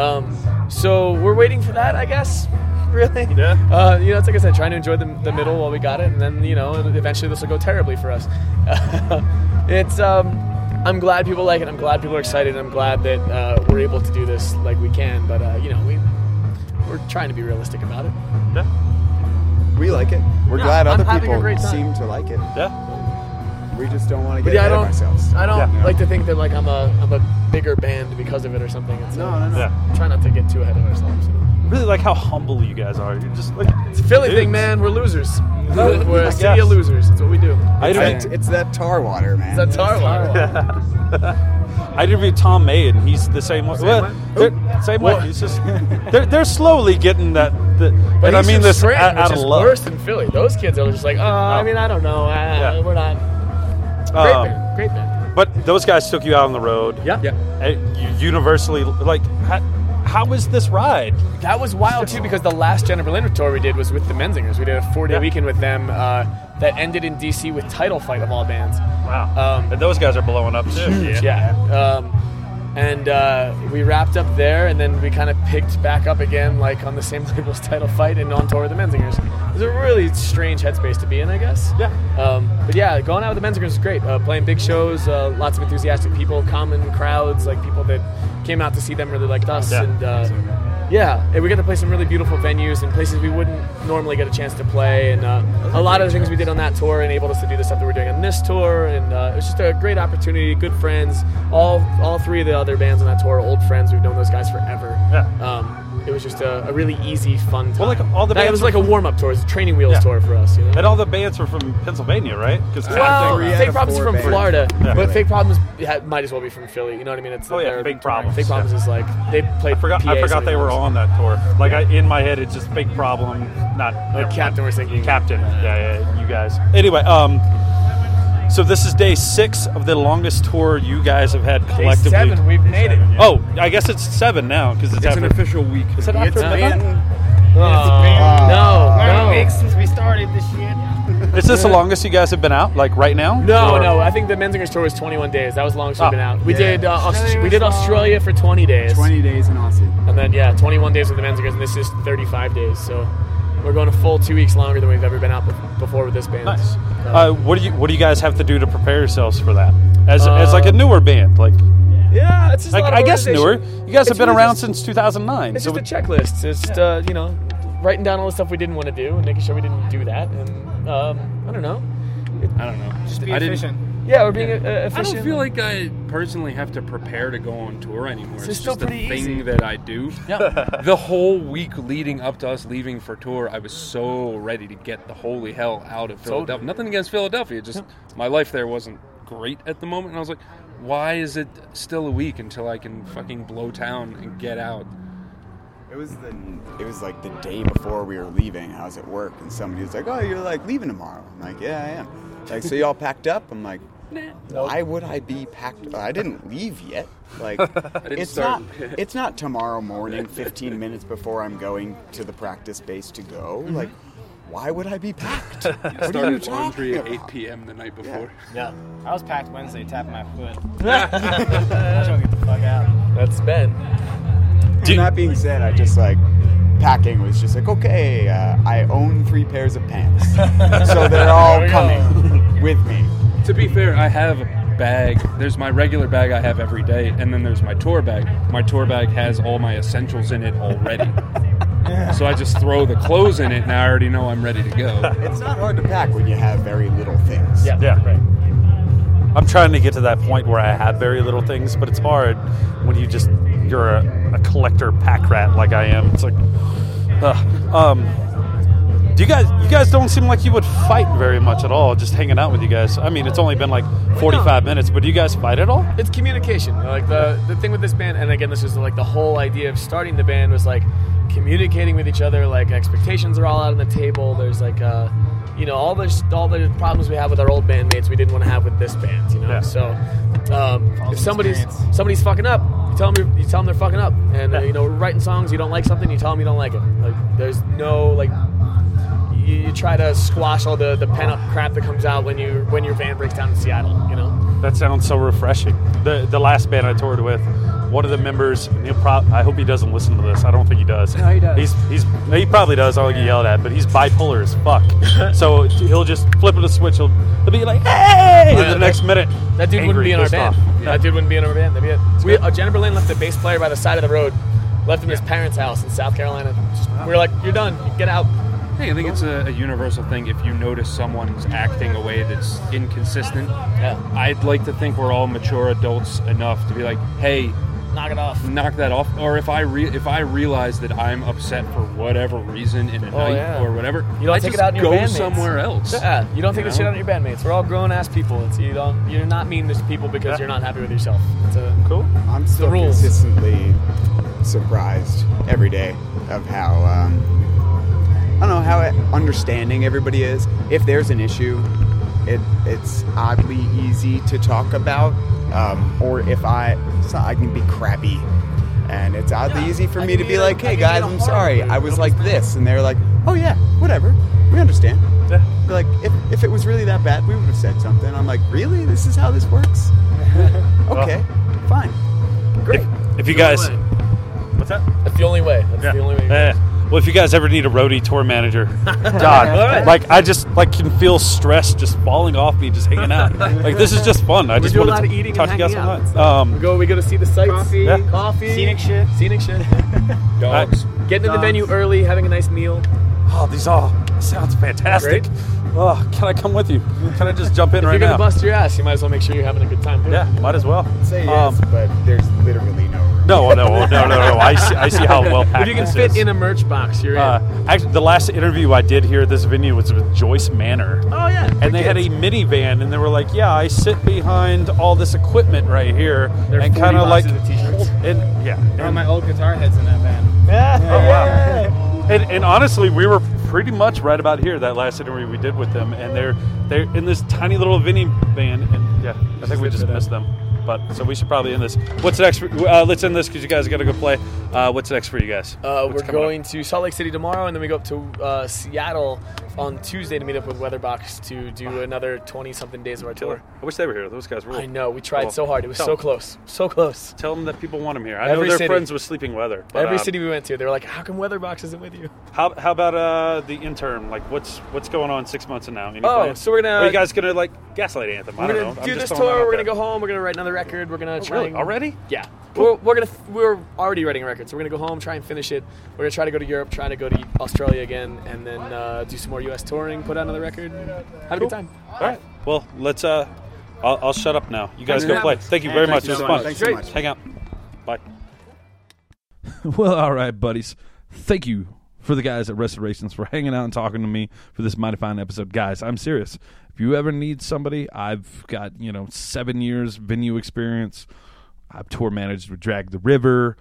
Um, so we're waiting for that, I guess. Really? Yeah. Uh, you know, it's like I said, trying to enjoy the, the middle while we got it, and then you know, eventually this will go terribly for us. it's. Um, I'm glad people like it. I'm glad people are excited. I'm glad that uh, we're able to do this like we can. But uh, you know, we we're trying to be realistic about it. Yeah. We like it. We're Yeah, glad I'm other people great seem to like it. Yeah. We just don't want to get yeah, I ahead of don't. ourselves. I don't Yeah. like to think that like I'm a I'm a bigger band because of it or something. It's, No, uh, no, no. Yeah. Try not to get too ahead of ourselves. I Really like how humble you guys are. You're just like It's a Philly dudes. thing, man. We're losers. We're a city of losers. That's what we do. I It's, interviewed, it's that tar water, man. It's that tar water. I interviewed Tom May, and he's the same way. Well, way? they're- Same way. What? He's just they're, they're slowly getting that. The, But and I mean this Scranton, out, out which of is love. worse than Philly. Those kids are just like, oh, I mean, I don't know. Uh, Yeah. We're not. Great Um, band. Great band. But those guys took you out on the road. Yeah. Yeah. Uh, you universally like. How, how was this ride? That was wild too because the last Jena Berlin tour we did was with the Menzingers. We did a four-day Yeah. weekend with them uh, that ended in DC with Title Fight of all bands. Wow. Um, and those guys are blowing up too. Yeah. Um, and uh, we wrapped up there, and then we kind of picked back up again, like on the same label's Title Fight, and on tour with the Menzingers. It was a really strange headspace to be in, I guess. Yeah. Um, but yeah, going out with the Menzingers was great. Uh, playing big shows, uh, lots of enthusiastic people, common crowds, like people that came out to see them really liked us, Yeah. and uh, yeah, and we got to play some really beautiful venues and places we wouldn't normally get a chance to play. And uh, a lot of the things we did on that tour enabled us to do the stuff that we're doing on this tour. And uh, it was just a great opportunity. Good friends. All all three of the other bands on that tour are old friends. We've known those guys forever. Yeah. Um, it was just a, a really easy, fun time. Well, like, all the That- it was like a warm up tour. It was a training wheels Yeah. tour for us. You know. And all the bands were from Pennsylvania, right? Because Well, three Fake Problems is from bands. Florida, Yeah. but Fake Problems might as well be from Philly. You know what I mean? It's Oh, yeah, they're- Fake Problems, Fake Problems yeah. is like they played. I forgot. I forgot they were on that tour. Like I, in my head, it's just fake problem, not Like Captain We're Sinking. Captain. Yeah, yeah, you guys. Anyway, um, so this is day six of the longest tour you guys have had Day collectively. seven, we've made it. Oh, I guess it's seven now because it's, It's an official week. Is it after It's midnight? been- Uh, Oh, no, Thirty no. weeks since we started this shit. Is this the longest you guys have been out? Like right now? No, Or- no. I think the Menzingers tour was 21 days. That was the longest Oh, we've been out. We yeah. did uh, Aus- Australia we did. Australia for 20 days, 20 days in Aussie. and then yeah, 21 days with the Menzingers, and this is 35 days. So we're going a full two weeks longer than we've ever been out before with this band. Nice. Uh, Uh, what do you What do you guys have to do to prepare yourselves for that? As, as like a Um, newer band, like yeah, it's just a like lot of I guess newer. You guys have been really around just- since 2009. It's so just a checklist. It's just uh, you know, writing down all the stuff we didn't want to do and making sure we didn't do that. And um, I don't know. I don't know. Just be I didn't- efficient. Yeah, we're being uh, I don't feel like I personally have to prepare to go on tour anymore. It's, It's still just a pretty thing easy. that I do. Yeah. The whole week leading up to us leaving for tour, I was so ready to get the holy hell out of Philadelphia. Nothing against Philadelphia, just my life there wasn't great at the moment, and I was like, why is it still a week until I can fucking blow town and get out? It was the it was like the day before we were leaving. I was at work and somebody was like, "Oh, you're like leaving tomorrow." I'm like, "Yeah, I am." Like, so y'all packed up? I'm like, "Why would I be packed? I didn't leave yet." Like, it's start. not it's not tomorrow morning, 15 minutes before I'm going to the practice base to go. Like, why would I be packed? What are you Started laundry at 8 p.m. the night before. Yeah. I was packed Wednesday, tapping my foot. I was trying to get the fuck out. That's Ben. that being said, I just like packing was just like, okay, uh, I own three pairs of pants, so they're all There we go. coming with me. To be fair, I have a bag. There's my regular bag I have every day, and then there's my tour bag. My tour bag has all my essentials in it already. so I just throw the clothes in it, and I already know I'm ready to go. It's not hard to pack when you have very little things. Yeah. Yeah. Right. I'm trying to get to that point where I have very little things, but it's hard when you just you're a, a collector pack rat like I am. It's like, uh, um, do you guys you guys don't seem like you would fight very much at all? Just hanging out with you guys. I mean, it's only been like 45 minutes, but do you guys fight at all? It's communication. Like the the thing with this band, and again, this is like the whole idea of starting the band was like communicating with each other. Like expectations are all out on the table. There's like uh, you know, all the all the problems we have with our old bandmates, we didn't want to have with this band. You know, Yeah. so um, if somebody's experience. somebody's fucking up, you tell them you tell them they're fucking up, and uh, you know, writing songs you don't like something, you tell them you don't like it. Like there's no like. You, you try to squash all the, the pent up crap that comes out when you when your van breaks down in Seattle. You know, That sounds so refreshing. The the last band I toured with, one of the members, and he'll I hope he doesn't listen to this. I don't think he does. No, he does. He's he's he probably does. I'll get yelled at, but he's bipolar as fuck. so he'll just flip a switch. He'll, he'll be like, "Hey!" and yeah, the next minute, That dude angry, wouldn't be in our band. off. That dude wouldn't be in our band. That'd be it. We, uh, Jennifer Lynn left the bass player by the side of the road, left him at his parents' house in South Carolina. Just, we were like, "You're done. Get out." Hey, I think it's a, a universal thing. If you notice someone's acting a way that's inconsistent, Yeah. I'd like to think we're all mature adults enough to be like, hey, Knock it off. knock that off. Or if I re- if I realize that I'm upset for whatever reason in a Oh, night yeah. or whatever, You don't I take just it out on your go bandmates. somewhere else. Yeah, you don't take You the shit out on your bandmates. We're all grown ass people. It's you don't. You're not mean to people because you're not happy with yourself. It's a Cool. I'm still consistently surprised every day of how um, I don't know how understanding everybody is. If there's an issue, it it's oddly easy to talk about. Um, or if I, so I can be crappy, and it's oddly easy for me to be like, "Hey guys, I'm sorry, I was like this," and they're like, "Oh yeah, whatever, we understand." Yeah. Be Like if, if it was really that bad, we would have said something. I'm like, really? This is how this works? okay, fine, great. If you guys, what's that? That's the only way. That's Yeah. the only way. Well, if you guys ever need a roadie tour manager, God, like I just like can feel stress just falling off me, just hanging out. like this is just fun. I We just do want to of eating talk and to you guys hanging all out. night. Um, We go. We go to see the sights. Coffee. Yeah. Coffee. Scenic shit. Scenic shit. Dogs. Getting to the venue early, having a nice meal. oh, these all sounds fantastic. Great. Oh, can I come with you? Can I just jump in If right now? you're gonna now? bust your ass, you might as well make sure you're having a good time. too. Yeah, might as well. Say yes, Um, but there's literally no room. No, no, no, no, no. I see. I see how well packed If you can this fit is. in a merch box, you're Uh, actually, the last interview I did here at this venue was with Joyce Manor. Oh yeah. and they had a minivan, and they were like, "Yeah, I sit behind all this equipment right here, They're and kind of like, boxes of t-shirts. and yeah, and, my old guitar head's in that band. oh wow, and, and honestly, we were pretty much right about here that last interview we did with them, and they're they're in this tiny little minivan, and yeah, I think we just missed them. But so we should probably end this. What's next? For, uh, let's end this because you guys got to go play. Uh, what's next for you guys? Uh, we're coming up? going to Salt Lake City tomorrow, and then we go up to uh, Seattle on Tuesday to meet up with Weatherbox to do another 20 something days of our tour. I wish they were here. Those guys were. I know, we tried Well, so hard. It was tell so them. close. So close. Tell them that people want them here. I Every know they're city. friends with Sleeping Weather. But, Every um, city we went to, they were like, how come Weatherbox isn't with you? How, how about uh, the intern? Like, what's what's going on six months from now? Any Oh, plans? so we're gonna- Are you guys gonna like Gaslight Anthem? I We're don't going know. I'm do just this tour. We're going to there. go home. We're going to write another record. We're going to try really? and- Already? Yeah. We're, we're going to, we're already writing a record. So we're going to go home, try and finish it. We're going to try to go to Europe, try to go to Australia again, and then uh, do some more U.S. touring, put out another record, and have a good time. All right. Well, let's. Uh, I'll, I'll shut up now. You guys go for play. Thank you Hey, very thank much. you It was so fun. much. Thanks so much. Hang out. Bye. well, all right, buddies. Thank you for the guys at Restorations for hanging out and talking to me for this mighty fine episode. Guys, I'm serious. If you ever need somebody, I've got, you know, seven years venue experience. I've tour managed with Drag the River,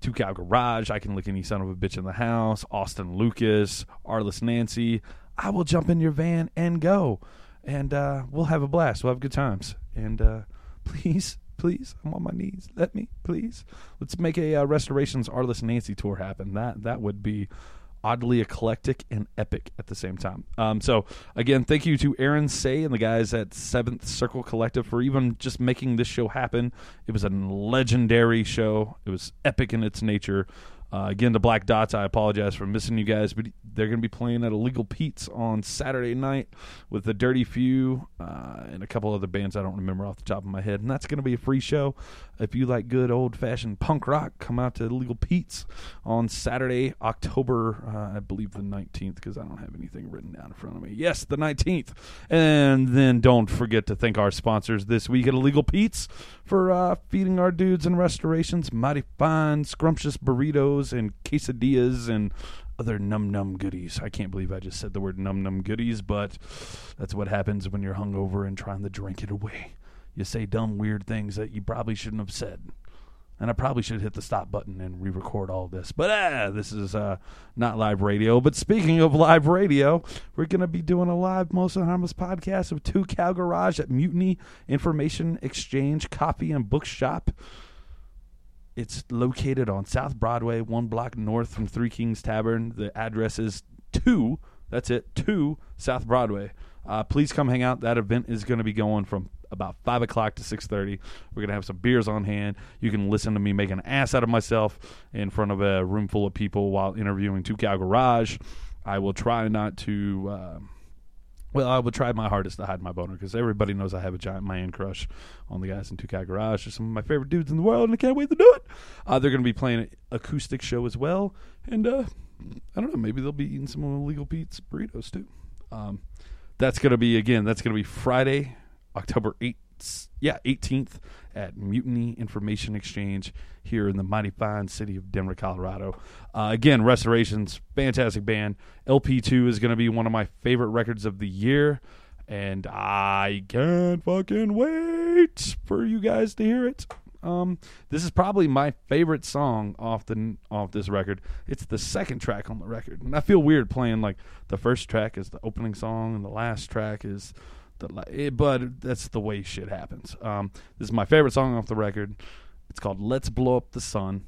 Two Cow Garage. I can lick any son of a bitch in the house. Austin Lucas, Arliss Nancy. I will jump in your van and go. And uh, we'll have a blast. We'll have good times. And uh, please, please, I'm on my knees. Let me, please. Let's make a uh, Restorations Arliss Nancy tour happen. That that would be oddly eclectic and epic at the same time. Um, so again, thank you to Aaron Say and the guys at Seventh Circle Collective for even just making this show happen. It was a legendary show. It was epic in its nature. Uh, again, to Black Dots, I apologize for missing you guys, but they're going to be playing at Illegal Pete's on Saturday night with the Dirty Few uh, and a couple other bands I don't remember off the top of my head. And that's going to be a free show. If you like good old fashioned punk rock, come out to Illegal Pete's on Saturday, October, uh, I believe the 19th, because I don't have anything written down in front of me. Yes, the 19th. And then don't forget to thank our sponsors this week at Illegal Pete's for uh, feeding our dudes and restorations mighty fine, scrumptious burritos and quesadillas and other num num goodies. I can't believe I just said the word num num goodies, but that's what happens when you're hungover and trying to drink it away. You say dumb, weird things that you probably shouldn't have said. And I probably should hit the stop button and re-record all this. But ah, this is uh, not live radio. But speaking of live radio, we're going to be doing a live Most Harmless podcast of Two Cow Garage at Mutiny Information Exchange Coffee and Bookshop. It's located on South Broadway, one block north from Three Kings Tavern. The address is two. That's it, two South Broadway. Uh, please come hang out. That event is going to be going from about five o'clock to six thirty. We're gonna have some beers on hand. You can listen to me make an ass out of myself in front of a room full of people while interviewing Two Cow Garage. I will try not to. Uh, well, I will try my hardest to hide my boner because everybody knows I have a giant man crush on the guys in Two Cow Garage. They're some of my favorite dudes in the world, and I can't wait to do it. Uh, they're going to be playing an acoustic show as well, and uh, I don't know. Maybe they'll be eating some illegal Pete's burritos too. Um, that's gonna be again. That's gonna be Friday, October eighth. Yeah, eighteenth at Mutiny Information Exchange here in the mighty fine city of Denver, Colorado. Uh, again, Restorations, fantastic band. LP two is gonna be one of my favorite records of the year, and I can't fucking wait for you guys to hear it. Um, this is probably my favorite song off the off this record. It's the second track on the record, and I feel weird playing like the first track is the opening song and the last track is the. eh, But that's the way shit happens. Um, this is my favorite song off the record. It's called "Let's Blow Up the Sun."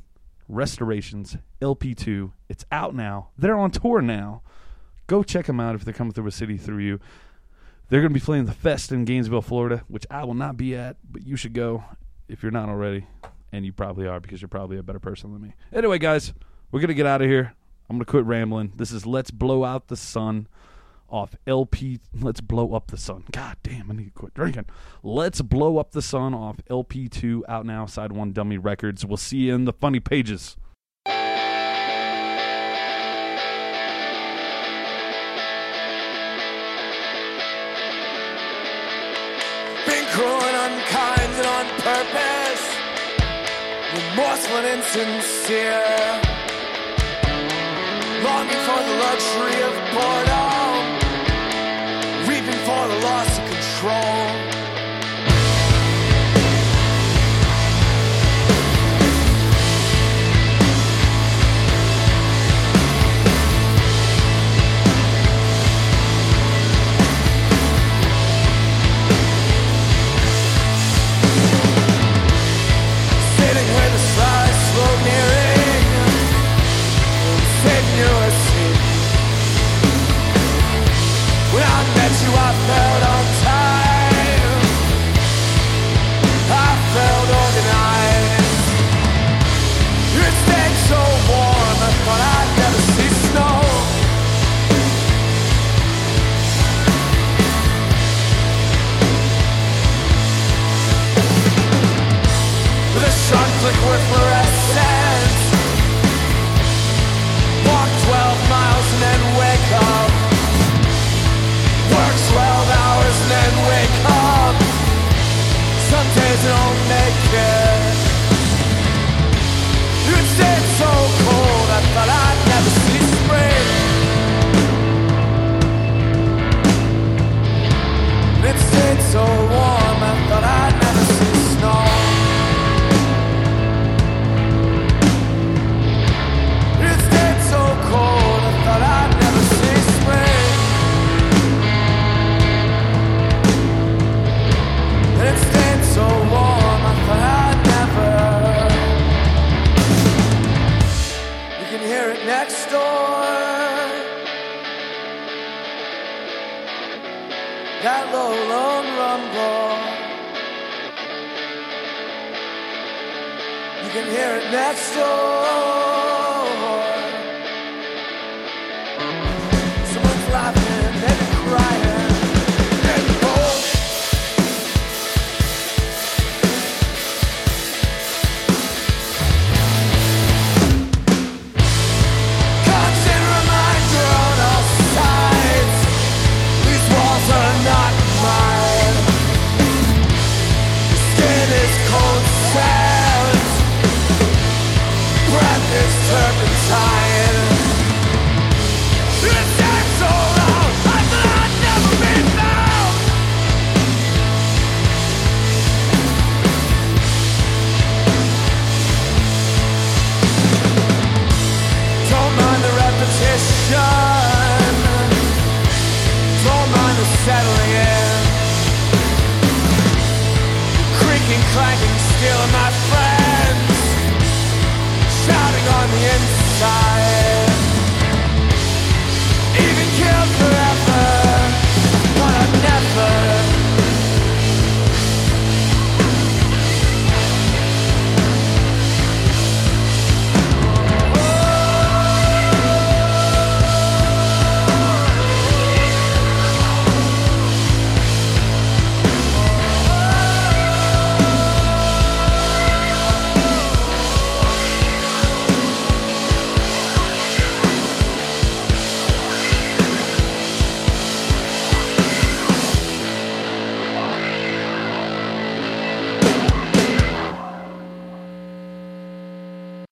Restorations LP2. It's out now. They're on tour now. Go check them out if they're coming through a city through you. They're going to be playing the Fest in Gainesville, Florida, which I will not be at, but you should go if you're not already. And you probably are because you're probably a better person than me. Anyway, guys, we're going to get out of here. I'm going to quit rambling. This is Let's Blow Out the Sun off LP. Let's Blow Up the Sun. God damn, I need to quit drinking. Let's Blow Up the Sun off LP2 out now, Side 1 Dummy Records. We'll see you in the funny pages. Been cruel and unkind and on purpose, remorseful and insincere. Longing for the luxury of boredom, so warm, That low, lone rumble. You can hear it next door.